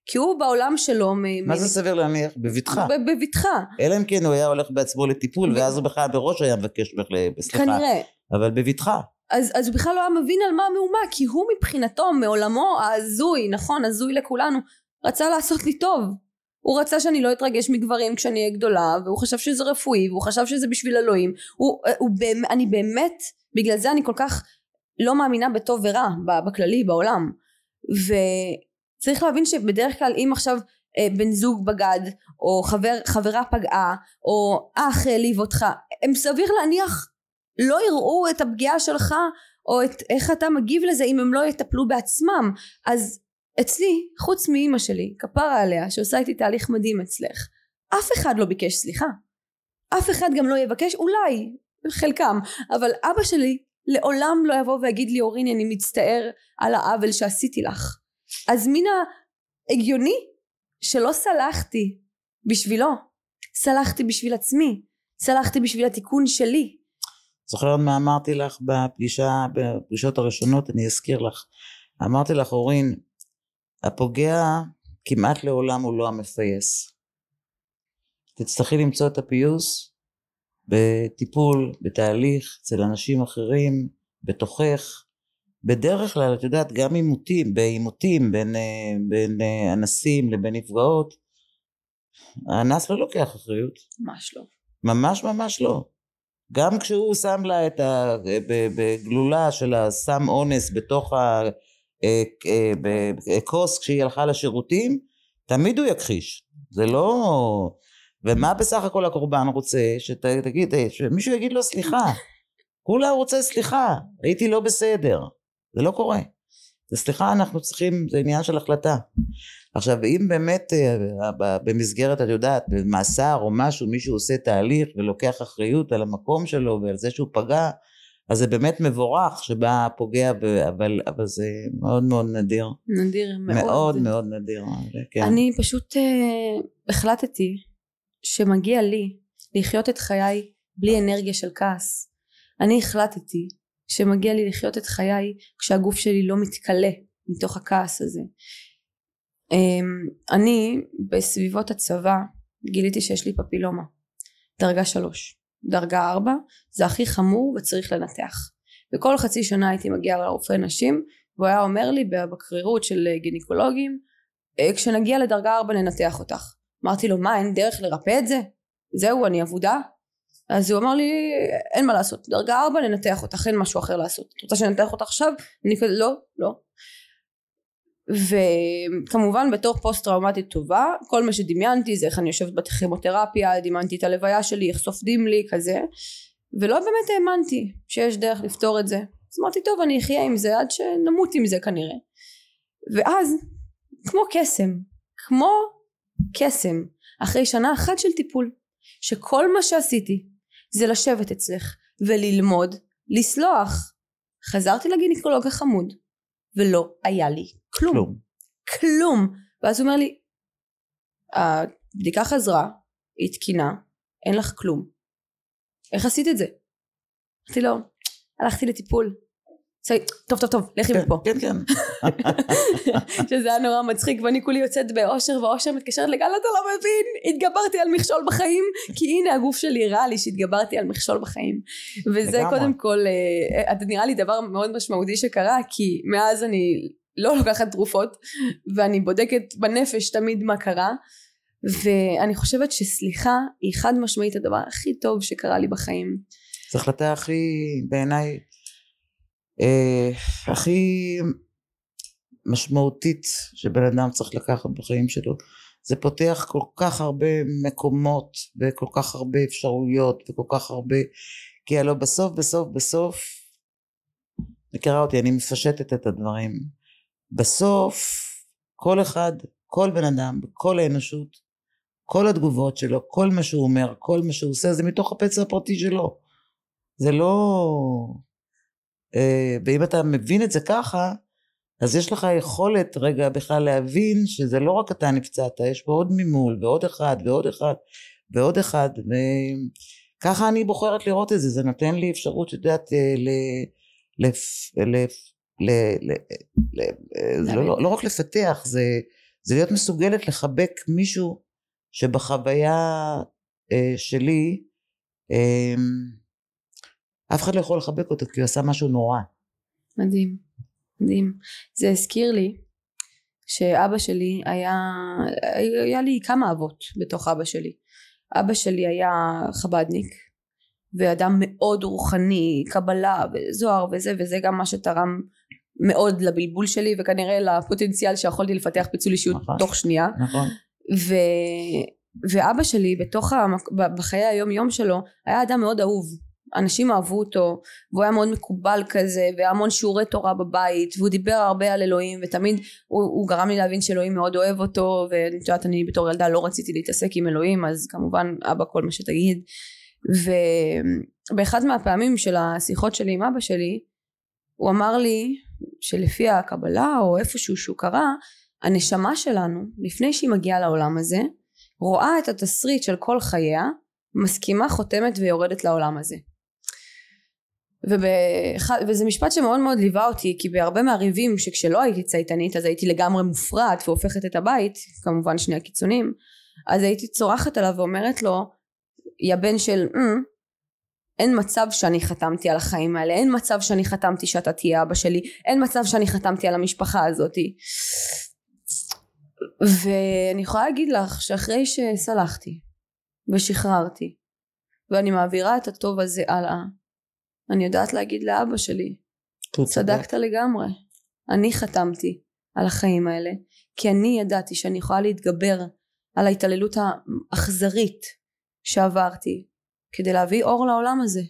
כי הוא בעולם שלו מ- מה זה סביר להניח? בבטחה. בבטחה. אלא אם כן הוא היה הולך בעצמו לטיפול ואז הוא בכלל בראש היה מבקש ממך סליחה. כנראה. אבל בבטחה. אז, אז הוא בכלל לא היה מבין על מה המהומה כי הוא מבחינתו מעולמו ההזוי נכון הזוי לכולנו רצה לעשות לי טוב הוא רצה שאני לא אתרגש מגברים כשאני אהיה גדולה והוא חשב שזה רפואי והוא חשב שזה בשביל אלוהים הוא, הוא באמת אני באמת בגלל זה אני כל כך לא מאמינה בטוב ורע בכללי בעולם וצריך להבין שבדרך כלל אם עכשיו אה, בן זוג בגד או חבר, חברה פגעה או אח העליב אותך הם סביר להניח לא יראו את הפגיעה שלך או את איך אתה מגיב לזה אם הם לא יטפלו בעצמם. אז אצלי חוץ מאימא שלי כפרה עליה שעושה איתי תהליך מדהים אצלך אף אחד לא ביקש סליחה. אף אחד גם לא יבקש אולי חלקם אבל אבא שלי לעולם לא יבוא ויגיד לי אוריני אני מצטער על העוול שעשיתי לך אז מן ההגיוני שלא סלחתי בשבילו. סלחתי בשביל עצמי. סלחתי בשביל התיקון שלי. זוכרת מה אמרתי לך בפגישה בפגישות הראשונות? אני אזכיר לך. אמרתי לך אורין הפוגע כמעט לעולם הוא לא המפייס. תצטרכי למצוא את הפיוס בטיפול, בתהליך, אצל אנשים אחרים, בתוכך. בדרך כלל, את יודעת, גם עימותים, בעימותים בין, אה, בין אה, אנסים לבין נפגעות, האנס לא לוקח אחריות. ממש לא. ממש ממש לא. גם כשהוא שם לה את ה... בגלולה של הסם אונס בתוך הכוס אה, כשהיא הלכה לשירותים, תמיד הוא יכחיש. זה לא... ומה בסך הכל הקורבן רוצה? שתגיד, שמישהו יגיד לו סליחה. כולה הוא רוצה סליחה, הייתי לא בסדר. זה לא קורה. וסליחה אנחנו צריכים, זה עניין של החלטה. עכשיו אם באמת אה, במסגרת את יודעת במאסר או משהו מישהו עושה תהליך ולוקח אחריות על המקום שלו ועל זה שהוא פגע אז זה באמת מבורך שבא פוגע אבל, אבל זה מאוד מאוד נדיר. נדיר מאוד. מאוד מאוד נדיר. כן. אני פשוט uh, החלטתי שמגיע לי לחיות את חיי בלי אנרגיה של כעס. אני החלטתי שמגיע לי לחיות את חיי כשהגוף שלי לא מתכלה מתוך הכעס הזה. אמ, אני בסביבות הצבא גיליתי שיש לי פפילומה דרגה שלוש דרגה ארבע זה הכי חמור וצריך לנתח וכל חצי שנה הייתי מגיעה לרופא נשים והוא היה אומר לי בקרירות של גינקולוגים אה, כשנגיע לדרגה ארבע ננתח אותך אמרתי לו מה אין דרך לרפא את זה? זהו אני אבודה? אז הוא אמר לי אין מה לעשות דרגה ארבע ננתח אותך אין משהו אחר לעשות. את רוצה שננתח אותך עכשיו? אני כזה לא לא. וכמובן בתור פוסט טראומטית טובה כל מה שדמיינתי זה איך אני יושבת בכימותרפיה דמיינתי את הלוויה שלי איך סופדים לי כזה. ולא באמת האמנתי שיש דרך לפתור את זה. אז אמרתי טוב אני אחיה עם זה עד שנמות עם זה כנראה. ואז כמו קסם כמו קסם אחרי שנה אחת של טיפול שכל מה שעשיתי זה לשבת אצלך וללמוד לסלוח. חזרתי לגינקולוג החמוד ולא היה לי כלום. כלום, כלום. ואז הוא אומר לי הבדיקה חזרה היא תקינה אין לך כלום. איך עשית את זה? אמרתי לו הלכתי לטיפול טוב טוב טוב לכי כן, מפה. כן כן. שזה היה נורא מצחיק ואני כולי יוצאת באושר ואושר מתקשרת לגל אתה לא מבין התגברתי על מכשול בחיים. כי הנה הגוף שלי הראה לי שהתגברתי על מכשול בחיים. וזה קודם כל אה, זה נראה לי דבר מאוד משמעותי שקרה כי מאז אני לא לוקחת תרופות ואני בודקת בנפש תמיד מה קרה. ואני חושבת שסליחה היא חד משמעית הדבר הכי טוב שקרה לי בחיים. זו החלטה הכי בעיניי אה, הכי משמעותית שבן אדם צריך לקחת בחיים שלו זה פותח כל כך הרבה מקומות וכל כך הרבה אפשרויות וכל כך הרבה כי הלוא בסוף בסוף בסוף מכירה אותי אני מפשטת את הדברים. בסוף כל אחד כל בן אדם כל האנושות כל התגובות שלו כל מה שהוא אומר כל מה שהוא עושה זה מתוך הפצע הפרטי שלו. זה לא אה, ואם אתה מבין את זה ככה אז יש לך יכולת רגע בכלל להבין שזה לא רק אתה נפצעת, יש פה עוד ממול ועוד אחד ועוד אחד ועוד אחד וככה אני בוחרת לראות את זה, זה נותן לי אפשרות, את יודעת, אה, ל... לפ... לפ... ל... ל... ל... זה לא, לא רק לפתח, זה, זה להיות מסוגלת לחבק מישהו שבחוויה אה, שלי אה, אף אחד לא יכול לחבק אותו כי הוא עשה משהו נורא. מדהים, מדהים. זה הזכיר לי שאבא שלי היה, היה לי כמה אבות בתוך אבא שלי. אבא שלי היה חבדניק ואדם מאוד רוחני, קבלה וזוהר וזה וזה גם מה שתרם מאוד לבלבול שלי וכנראה לפוטנציאל שיכולתי לפתח פיצול אישיות נכון, תוך שנייה. נכון. ו... ואבא שלי בתוך המק... בחיי היום יום שלו היה אדם מאוד אהוב אנשים אהבו אותו והוא היה מאוד מקובל כזה והיה המון שיעורי תורה בבית והוא דיבר הרבה על אלוהים ותמיד הוא, הוא גרם לי להבין שאלוהים מאוד אוהב אותו ואני יודעת אני בתור ילדה לא רציתי להתעסק עם אלוהים אז כמובן אבא כל מה שתגיד. ובאחד מהפעמים של השיחות שלי עם אבא שלי הוא אמר לי שלפי הקבלה או איפשהו שהוא קרא הנשמה שלנו לפני שהיא מגיעה לעולם הזה רואה את התסריט של כל חייה מסכימה חותמת ויורדת לעולם הזה ובאחד, וזה משפט שמאוד מאוד ליווה אותי כי בהרבה מהריבים שכשלא הייתי צייתנית אז הייתי לגמרי מופרעת והופכת את הבית כמובן שני הקיצונים אז הייתי צורחת עליו ואומרת לו יא בן של mm, אין מצב שאני חתמתי על החיים האלה אין מצב שאני חתמתי שאתה תהיה אבא שלי אין מצב שאני חתמתי על המשפחה הזאתי ואני יכולה להגיד לך שאחרי שסלחתי ושחררתי ואני מעבירה את הטוב הזה הלאה אני יודעת להגיד לאבא שלי צדקת לגמרי. אני חתמתי על החיים האלה כי אני ידעתי שאני יכולה להתגבר על ההתעללות האכזרית שעברתי כדי להביא אור לעולם הזה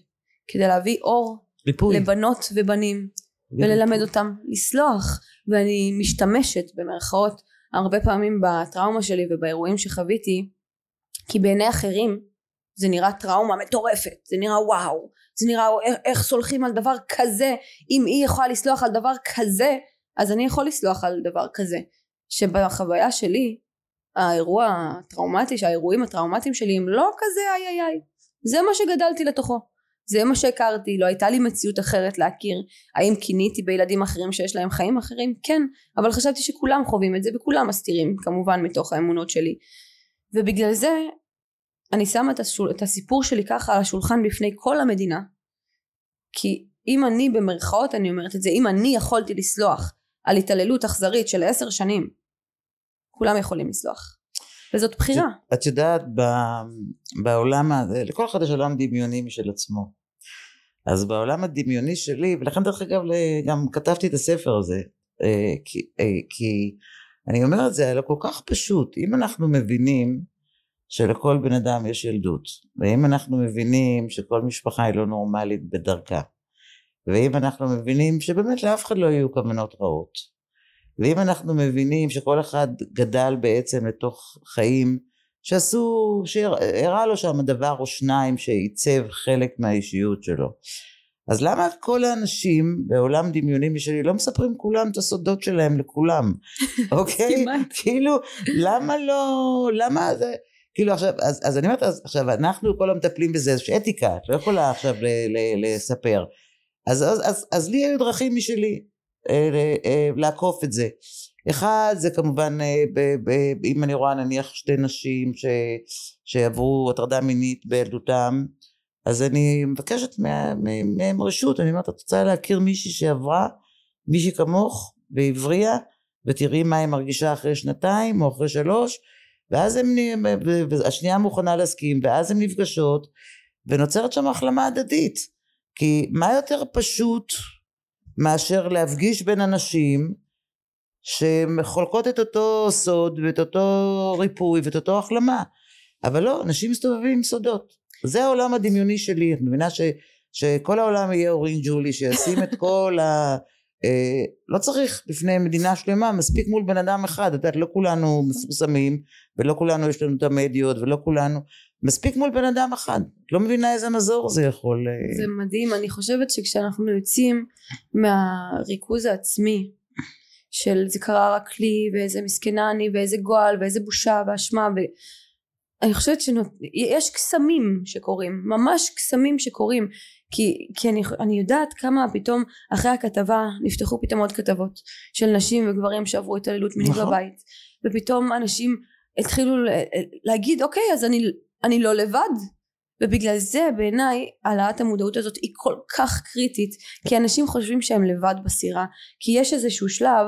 כדי להביא אור ריפוי. לבנות ובנים וללמד אותם לסלוח. ואני משתמשת במרכאות הרבה פעמים בטראומה שלי ובאירועים שחוויתי כי בעיני אחרים זה נראה טראומה מטורפת זה נראה וואו זה נראה איך, איך סולחים על דבר כזה אם היא יכולה לסלוח על דבר כזה אז אני יכול לסלוח על דבר כזה. שבחוויה שלי האירוע הטראומטי שהאירועים הטראומטיים שלי הם לא כזה איי איי איי. זה מה שגדלתי לתוכו. זה מה שהכרתי לא הייתה לי מציאות אחרת להכיר. האם קיניתי בילדים אחרים שיש להם חיים אחרים? כן אבל חשבתי שכולם חווים את זה וכולם מסתירים כמובן מתוך האמונות שלי. ובגלל זה אני שמה את, השול, את הסיפור שלי ככה על השולחן בפני כל המדינה כי אם אני במרכאות אני אומרת את זה אם אני יכולתי לסלוח על התעללות אכזרית של עשר שנים כולם יכולים לסלוח. וזאת בחירה. את יודעת בעולם הזה לכל אחד יש עולם דמיוני משל עצמו. אז בעולם הדמיוני שלי ולכן דרך אגב גם כתבתי את הספר הזה אה, כי, אה, כי אני אומר את זה היה כל כך פשוט. אם אנחנו מבינים שלכל בן אדם יש ילדות ואם אנחנו מבינים שכל משפחה היא לא נורמלית בדרכה ואם אנחנו מבינים שבאמת לאף אחד לא יהיו כוונות רעות ואם אנחנו מבינים שכל אחד גדל בעצם לתוך חיים שעשו, שהראה לו שם דבר או שניים שעיצב חלק מהאישיות שלו אז למה כל האנשים בעולם דמיוני משלי לא מספרים כולם את הסודות שלהם לכולם? אוקיי? כאילו למה לא למה זה כאילו עכשיו, אז, אז אני אומרת, אז, עכשיו אנחנו כל המטפלים בזה, יש אתיקה, את לא יכולה עכשיו ל, ל, לספר. אז, אז, אז, אז לי היו דרכים משלי אה, אה, לעקוף את זה. אחד זה כמובן, אה, ב, ב, אם אני רואה נניח שתי נשים ש, שעברו הטרדה מינית בילדותם, אז אני מבקשת מהם רשות, אני אומרת, את רוצה להכיר מישהי שעברה, מישהי כמוך, והבריאה, ותראי מה היא מרגישה אחרי שנתיים או אחרי שלוש, ואז הם, השנייה מוכנה להסכים, ואז הן נפגשות, ונוצרת שם החלמה הדדית. כי מה יותר פשוט מאשר להפגיש בין אנשים שחולקות את אותו סוד ואת אותו ריפוי ואת אותו החלמה. אבל לא, אנשים מסתובבים עם סודות. זה העולם הדמיוני שלי, את מבינה ש, שכל העולם יהיה אורין ג'ולי, שישים את כל ה... אה, לא צריך לפני מדינה שלמה, מספיק מול בן אדם אחד, את יודעת, לא כולנו מפורסמים, ולא כולנו יש לנו את המדיות, ולא כולנו, מספיק מול בן אדם אחד, את לא מבינה איזה מזור זה יכול... אה, זה מדהים, אני חושבת שכשאנחנו יוצאים מהריכוז העצמי, של זה קרה רק לי ואיזה מסכנה אני ואיזה גועל ואיזה בושה ואשמה ואני חושבת שיש קסמים שקורים ממש קסמים שקורים כי, כי אני, אני יודעת כמה פתאום אחרי הכתבה נפתחו פתאום עוד כתבות של נשים וגברים שעברו התעללות מינית נכון. בבית ופתאום אנשים התחילו להגיד אוקיי אז אני, אני לא לבד. ובגלל זה בעיניי העלאת המודעות הזאת היא כל כך קריטית כי אנשים חושבים שהם לבד בסירה כי יש איזשהו שלב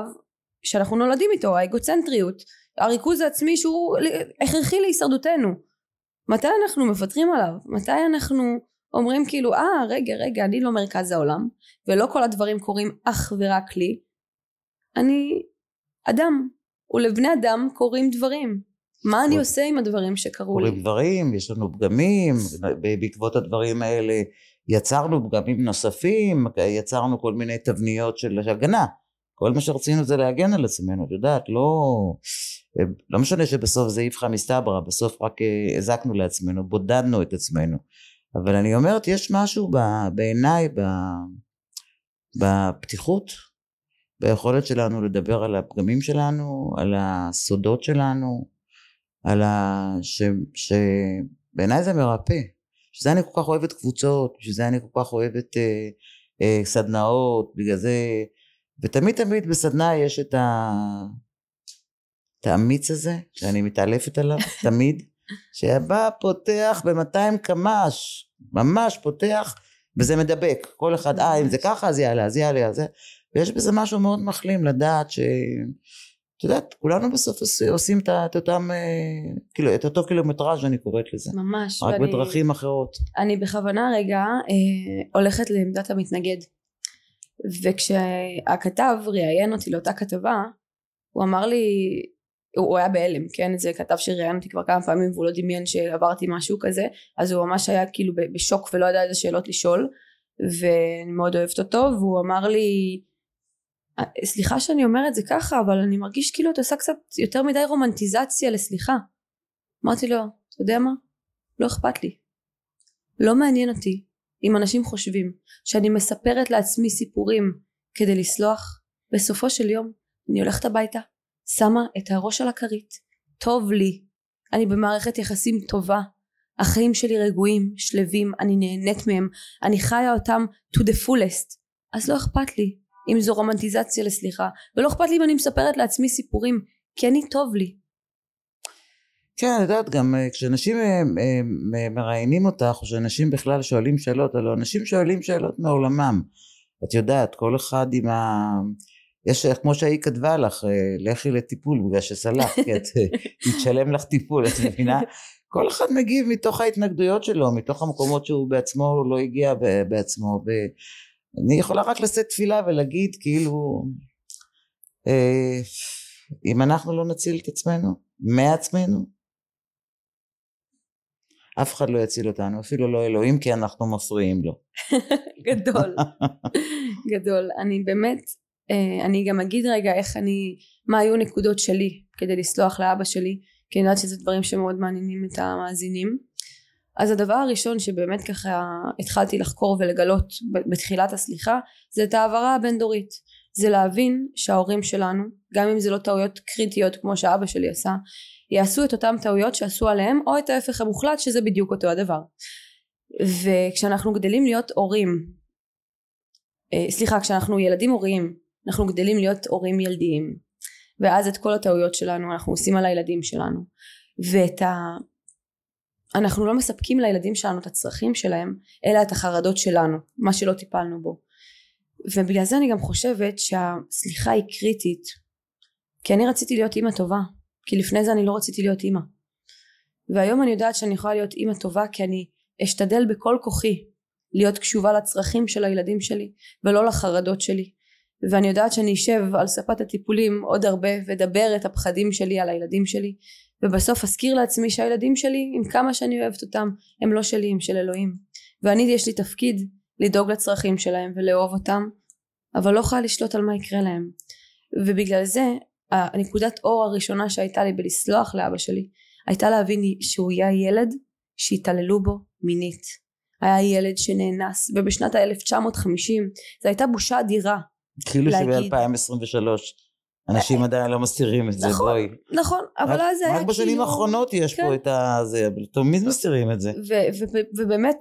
שאנחנו נולדים איתו האגוצנטריות הריכוז העצמי שהוא הכרחי להישרדותנו. מתי אנחנו מוותרים עליו? מתי אנחנו אומרים כאילו אה רגע רגע אני לא מרכז העולם ולא כל הדברים קורים אך ורק לי אני אדם ולבני אדם קורים דברים מה אני עושה עם הדברים שקרו לי? קורים דברים, יש לנו פגמים, בעקבות הדברים האלה יצרנו פגמים נוספים, יצרנו כל מיני תבניות של הגנה. כל מה שרצינו זה להגן על עצמנו, את יודעת, לא, לא משנה שבסוף זה איפכא מסתברא, בסוף רק אה, הזקנו לעצמנו, בודדנו את עצמנו. אבל אני אומרת, יש משהו בעיניי, בפתיחות, ביכולת שלנו לדבר על הפגמים שלנו, על הסודות שלנו, על ה... ש... שבעיניי זה מרפא. שזה אני כל כך אוהבת קבוצות, שזה אני כל כך אוהבת אה, אה, סדנאות, בגלל זה... ותמיד תמיד בסדנה יש את, ה... את האמיץ הזה, שאני מתעלפת עליו, תמיד, שבא פותח ב-200 קמ"ש, ממש פותח, וזה מדבק. כל אחד, אה, אם זה ככה, אז יעלה, אז יעלה, אז זה... ויש בזה משהו מאוד מחלים לדעת ש... את יודעת, כולנו בסוף עושים את אותם, אה, כאילו, את אותו קילומטראז' אני קוראת לזה. ממש. רק ואני, בדרכים אחרות. אני בכוונה רגע אה, הולכת לעמדת המתנגד. וכשהכתב ראיין אותי לאותה כתבה, הוא אמר לי, הוא היה בהלם, כן? זה כתב שראיין אותי כבר כמה פעמים והוא לא דמיין שעברתי משהו כזה, אז הוא ממש היה כאילו בשוק ולא ידע איזה שאלות לשאול, ואני מאוד אוהבת אותו, והוא אמר לי, סליחה שאני אומרת זה ככה אבל אני מרגיש כאילו אתה עושה קצת יותר מדי רומנטיזציה לסליחה. אמרתי לו אתה יודע מה? לא אכפת לי. לא מעניין אותי אם אנשים חושבים שאני מספרת לעצמי סיפורים כדי לסלוח. בסופו של יום אני הולכת הביתה שמה את הראש על הכרית. טוב לי. אני במערכת יחסים טובה. החיים שלי רגועים שלווים אני נהנית מהם. אני חיה אותם to the fullest. אז לא אכפת לי אם זו רומנטיזציה לסליחה ולא אכפת לי אם אני מספרת לעצמי סיפורים כי אני טוב לי. כן, את יודעת, גם אה, כשאנשים אה, אה, מראיינים אותך, או שאנשים בכלל שואלים שאלות, הלוא אנשים שואלים שאלות מעולמם. את יודעת, כל אחד עם ה... יש, כמו שהיא כתבה לך, לכי לטיפול בגלל שסלח, כי את, יתשלם לך טיפול, את מבינה? כל אחד מגיב מתוך ההתנגדויות שלו, מתוך המקומות שהוא בעצמו לא הגיע בעצמו, אני יכולה רק לשאת תפילה ולהגיד כאילו אה, אם אנחנו לא נציל את עצמנו מעצמנו אף אחד לא יציל אותנו אפילו לא אלוהים כי אנחנו מפריעים לו. גדול. גדול. אני באמת אה, אני גם אגיד רגע איך אני מה היו נקודות שלי כדי לסלוח לאבא שלי כי אני יודעת שזה דברים שמאוד מעניינים את המאזינים. אז הדבר הראשון שבאמת ככה התחלתי לחקור ולגלות בתחילת הסליחה זה את העברה הבין דורית זה להבין שההורים שלנו גם אם זה לא טעויות קריטיות כמו שאבא שלי עשה יעשו את אותם טעויות שעשו עליהם או את ההפך המוחלט שזה בדיוק אותו הדבר. וכשאנחנו גדלים להיות הורים אה, סליחה כשאנחנו ילדים הוריים אנחנו גדלים להיות הורים ילדיים ואז את כל הטעויות שלנו אנחנו עושים על הילדים שלנו. ואת ה... אנחנו לא מספקים לילדים שלנו את הצרכים שלהם אלא את החרדות שלנו מה שלא טיפלנו בו. ובגלל זה אני גם חושבת שהסליחה היא קריטית כי אני רציתי להיות אימא טובה כי לפני זה אני לא רציתי להיות אימא. והיום אני יודעת שאני יכולה להיות אימא טובה כי אני אשתדל בכל כוחי להיות קשובה לצרכים של הילדים שלי ולא לחרדות שלי ואני יודעת שאני אשב על ספת הטיפולים עוד הרבה ואדבר את הפחדים שלי על הילדים שלי ובסוף אזכיר לעצמי שהילדים שלי עם כמה שאני אוהבת אותם הם לא שלי הם של אלוהים. ואני יש לי תפקיד לדאוג לצרכים שלהם ולאהוב אותם אבל לא יכולה לשלוט על מה יקרה להם. ובגלל זה הנקודת אור הראשונה שהייתה לי בלסלוח לאבא שלי הייתה להבין שהוא היה ילד שהתעללו בו מינית. היה ילד שנאנס ובשנת ה-1950 זו הייתה בושה אדירה כאילו שב-2023 אנשים עדיין לא מסתירים את זה, נכון, בואי. נכון, אבל רק- אז זה היה רק כאילו... בשנים האחרונות יש כן. פה את הזה, אבל תמיד מסתירים את זה. ובאמת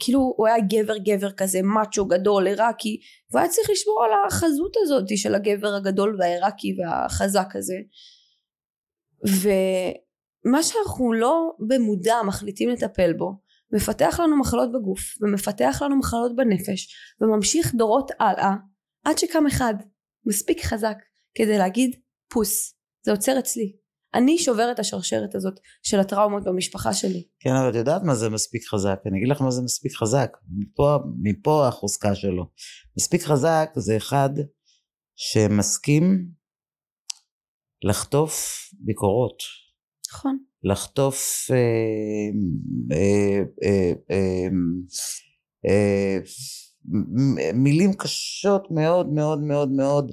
כאילו הוא היה גבר גבר כזה מאצ'ו גדול עיראקי והוא היה צריך לשמור על החזות הזאת של הגבר הגדול והעיראקי והחזק הזה ומה שאנחנו לא במודע מחליטים לטפל בו מפתח לנו מחלות בגוף ומפתח לנו מחלות בנפש וממשיך דורות הלאה עד שקם אחד מספיק חזק כדי להגיד פוס זה עוצר אצלי אני שובר את השרשרת הזאת של הטראומות במשפחה שלי כן, אבל את יודעת מה זה מספיק חזק. אני אגיד לך מה זה מספיק חזק. מפה, מפה החוזקה שלו. מספיק חזק זה אחד שמסכים לחטוף ביקורות. נכון לחטוף אה, אה, אה, אה, אה, מילים קשות מאוד מאוד מאוד מאוד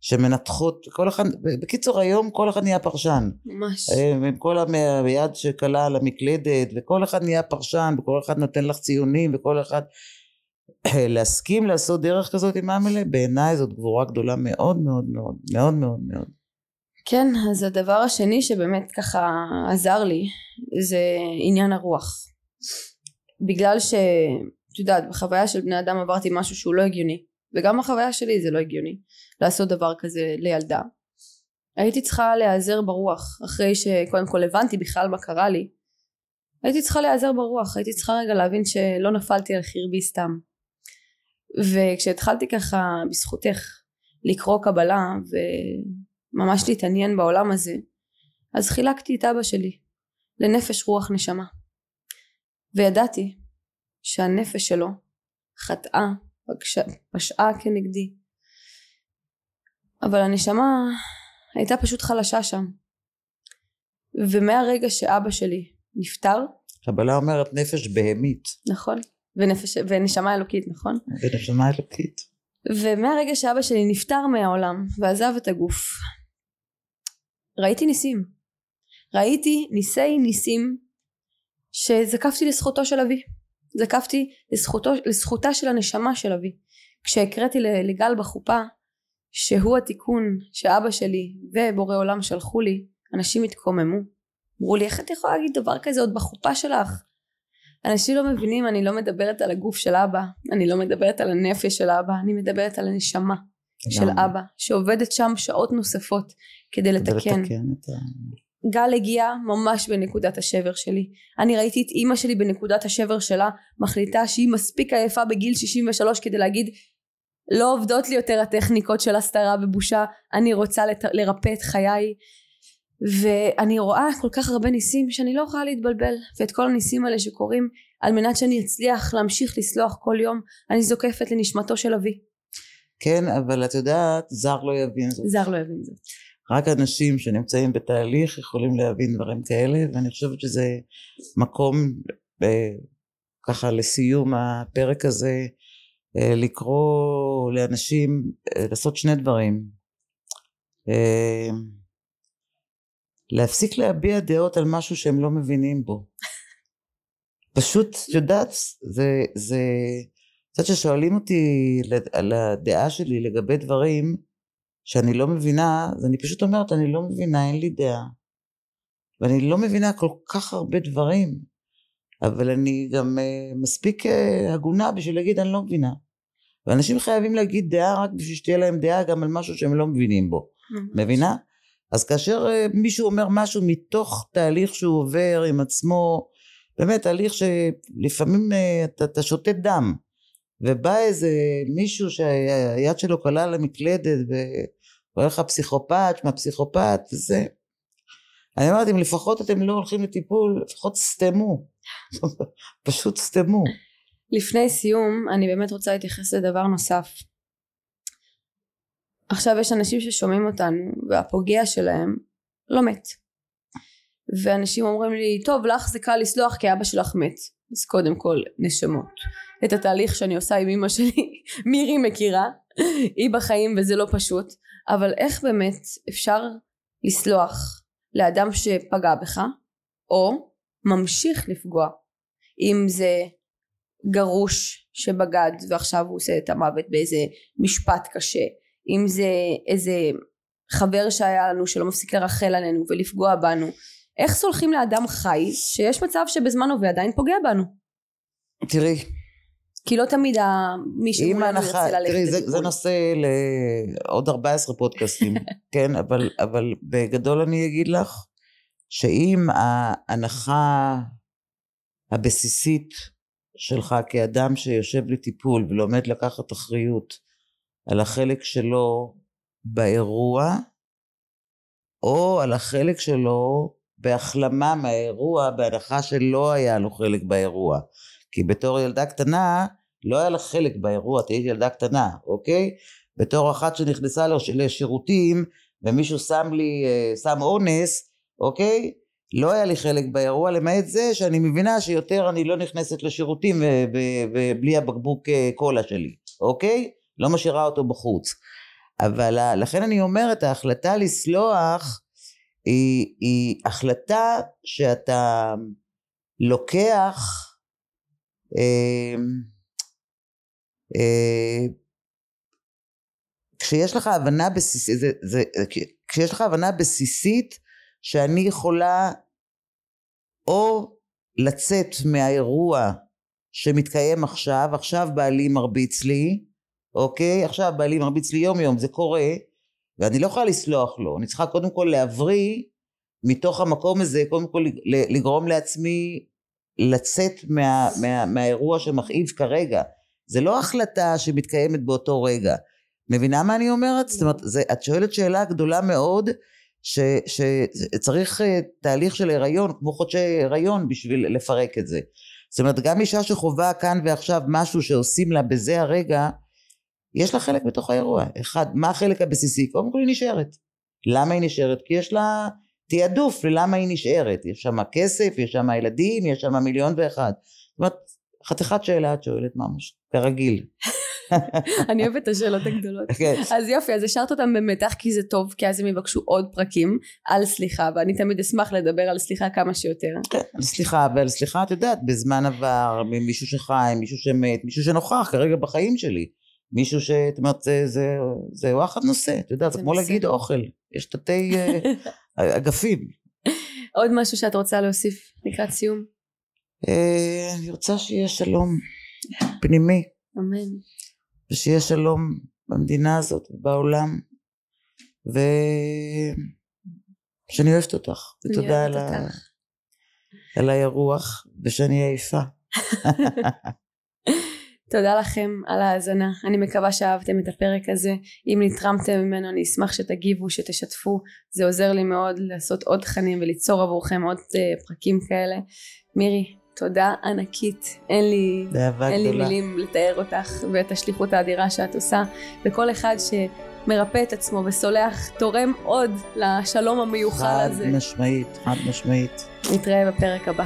שמנתחות. כל אחד בקיצור היום כל אחד נהיה פרשן. ממש. אה, עם כל היד שקלה על המקלדת וכל אחד נהיה פרשן וכל אחד נותן לך ציונים וכל אחד להסכים לעשות דרך כזאת עם אמילה בעיניי זאת גבורה גדולה מאוד מאוד מאוד מאוד מאוד מאוד. כן אז הדבר השני שבאמת ככה עזר לי זה עניין הרוח. בגלל שאת יודעת בחוויה של בני אדם עברתי משהו שהוא לא הגיוני וגם בחוויה שלי זה לא הגיוני לעשות דבר כזה לילדה. הייתי צריכה להיעזר ברוח אחרי שקודם כל הבנתי בכלל מה קרה לי הייתי צריכה להיעזר ברוח הייתי צריכה רגע להבין שלא נפלתי על חרבי סתם. וכשהתחלתי ככה בזכותך לקרוא קבלה וממש להתעניין בעולם הזה אז חילקתי את אבא שלי לנפש רוח נשמה. וידעתי שהנפש שלו חטאה פשעה כנגדי. אבל הנשמה הייתה פשוט חלשה שם. ומהרגע שאבא שלי נפטר קבלה אומרת נפש בהמית. נכון. ונפש, ונשמה אלוקית נכון? ונשמה אלוקית. ומהרגע שאבא שלי נפטר מהעולם ועזב את הגוף ראיתי ניסים. ראיתי ניסי ניסים שזקפתי לזכותו של אבי זקפתי לזכותו, לזכותה של הנשמה של אבי. כשהקראתי לגל בחופה שהוא התיקון שאבא שלי ובורא עולם שלחו לי אנשים התקוממו. אמרו לי איך את יכולה להגיד דבר כזה עוד בחופה שלך? אנשים לא מבינים אני לא מדברת על הגוף של אבא אני לא מדברת על הנפש של אבא אני מדברת על הנשמה של. אבא שעובדת שם שעות נוספות כדי כדי לתקן. לתקן את ה... גל הגיע ממש בנקודת השבר שלי. אני ראיתי את אימא שלי בנקודת השבר שלה מחליטה שהיא מספיק עייפה בגיל 63 כדי להגיד לא עובדות לי יותר הטכניקות של הסתרה ובושה אני רוצה לת... לרפא את חיי. ואני רואה כל כך הרבה ניסים שאני לא יכולה להתבלבל ואת כל הניסים האלה שקורים על מנת שאני אצליח להמשיך לסלוח כל יום אני זוקפת לנשמתו של אבי. כן אבל את יודעת זר לא יבין זאת. זר לא יבין זאת רק אנשים שנמצאים בתהליך יכולים להבין דברים כאלה ואני חושבת שזה מקום אה, ככה לסיום הפרק הזה אה, לקרוא לאנשים אה, לעשות שני דברים. להפסיק להביע דעות על משהו שהם לא מבינים בו. פשוט את יודעת זה זה יודעת ששואלים אותי על הדעה שלי לגבי דברים שאני לא מבינה, אז אני פשוט אומרת, אני לא מבינה, אין לי דעה. ואני לא מבינה כל כך הרבה דברים, אבל אני גם uh, מספיק uh, הגונה בשביל להגיד, אני לא מבינה. ואנשים חייבים להגיד דעה רק בשביל שתהיה להם דעה גם על משהו שהם לא מבינים בו. מבינה? אז כאשר uh, מישהו אומר משהו מתוך תהליך שהוא עובר עם עצמו, באמת תהליך שלפעמים uh, אתה, אתה שותת דם, ובא איזה מישהו שהיד שלו קלה על המקלדת וקורא לך פסיכופת, מה פסיכופת וזה. אני אומרת, אם לפחות אתם לא הולכים לטיפול, לפחות סתמו. פשוט סתמו. לפני סיום אני באמת רוצה להתייחס לדבר נוסף עכשיו יש אנשים ששומעים אותנו והפוגע שלהם לא מת ואנשים אומרים לי טוב לך זה קל לסלוח כי אבא שלך מת אז קודם כל נשמות את התהליך שאני עושה עם אמא שלי מירי מכירה היא בחיים וזה לא פשוט אבל איך באמת אפשר לסלוח לאדם שפגע בך או ממשיך לפגוע? אם זה גרוש שבגד ועכשיו הוא עושה את המוות באיזה משפט קשה אם זה איזה חבר שהיה לנו שלא מפסיק לרחל עלינו ולפגוע בנו איך סולחים לאדם חי שיש מצב שבזמן הווה עדיין פוגע בנו? תראי, כי לא תמיד מי שמולנו ירצה ללכת תראי, זה, זה. נושא לעוד 14 פודקאסטים, כן, אבל, אבל בגדול אני אגיד לך, שאם ההנחה הבסיסית שלך כאדם שיושב לטיפול ולומד לקחת אחריות על החלק שלו באירוע, או על החלק שלו בהחלמה מהאירוע, בהנחה שלא היה לו חלק באירוע. כי בתור ילדה קטנה, לא היה לך חלק באירוע, את היית ילדה קטנה, אוקיי? בתור אחת שנכנסה לש- לשירותים, ומישהו שם לי, אה, שם אונס, אוקיי? לא היה לי חלק באירוע, למעט זה שאני מבינה שיותר אני לא נכנסת לשירותים ובלי הבקבוק אה, קולה שלי, אוקיי? לא משאירה אותו בחוץ. אבל לכן אני אומרת, ההחלטה לסלוח היא, היא החלטה שאתה לוקח אה, כשיש לך הבנה בסיסית, זה, זה, כשיש לך הבנה בסיסית שאני יכולה או לצאת מהאירוע שמתקיים עכשיו, עכשיו בעלי מרביץ לי, אוקיי? עכשיו בעלי מרביץ לי יום יום, זה קורה, ואני לא יכולה לסלוח לו, אני צריכה קודם כל להבריא מתוך המקום הזה, קודם כל לגרום לעצמי לצאת מה, מה, מהאירוע שמכאיב כרגע. זה לא החלטה שמתקיימת באותו רגע. מבינה מה אני אומרת? זאת אומרת, זה, את שואלת שאלה גדולה מאוד, ש, שצריך אה, תהליך של הריון, כמו חודשי הריון בשביל לפרק את זה. זאת אומרת, גם אישה שחווה כאן ועכשיו משהו שעושים לה בזה הרגע, יש לה חלק בתוך האירוע. אחד, מה החלק הבסיסי? קודם כל היא נשארת. למה היא נשארת? כי יש לה תעדוף ללמה היא נשארת. יש שם כסף, יש שם ילדים, יש שם מיליון ואחד. זאת אומרת, חתיכת שאלה את שואלת ממש, כרגיל. אני אוהבת את השאלות הגדולות. כן. אז יופי, אז השארת אותם במתח כי זה טוב, כי אז הם יבקשו עוד פרקים על סליחה, ואני תמיד אשמח לדבר על סליחה כמה שיותר. כן, סליחה, אבל סליחה, את יודעת, בזמן עבר, מישהו שחי, מישהו שמת, מישהו שנוכח כרגע בחיים שלי. מישהו ש... זאת אומרת, זה, זה, זה וואחד נושא, את יודעת, זה כמו. להגיד אוכל, יש תתי אה, אגפים. עוד משהו שאת רוצה להוסיף לקראת סיום? אה, אני רוצה שיהיה שלום פנימי, אמן. ושיהיה שלום במדינה הזאת ובעולם, ושאני אוהבת אותך, ותודה על, ה... על האירוח, ושאני עייפה. תודה לכם על ההאזנה, אני מקווה שאהבתם את הפרק הזה, אם נתרמתם ממנו אני אשמח שתגיבו, שתשתפו, זה עוזר לי מאוד לעשות עוד תכנים וליצור עבורכם עוד uh, פרקים כאלה. מירי, תודה ענקית, אין לי, אין לי. מילים לתאר אותך ואת השליחות האדירה שאת עושה, וכל אחד שמרפא את עצמו וסולח תורם עוד לשלום המיוחל חד הזה. משמעית, חד משמעית. נתראה בפרק הבא.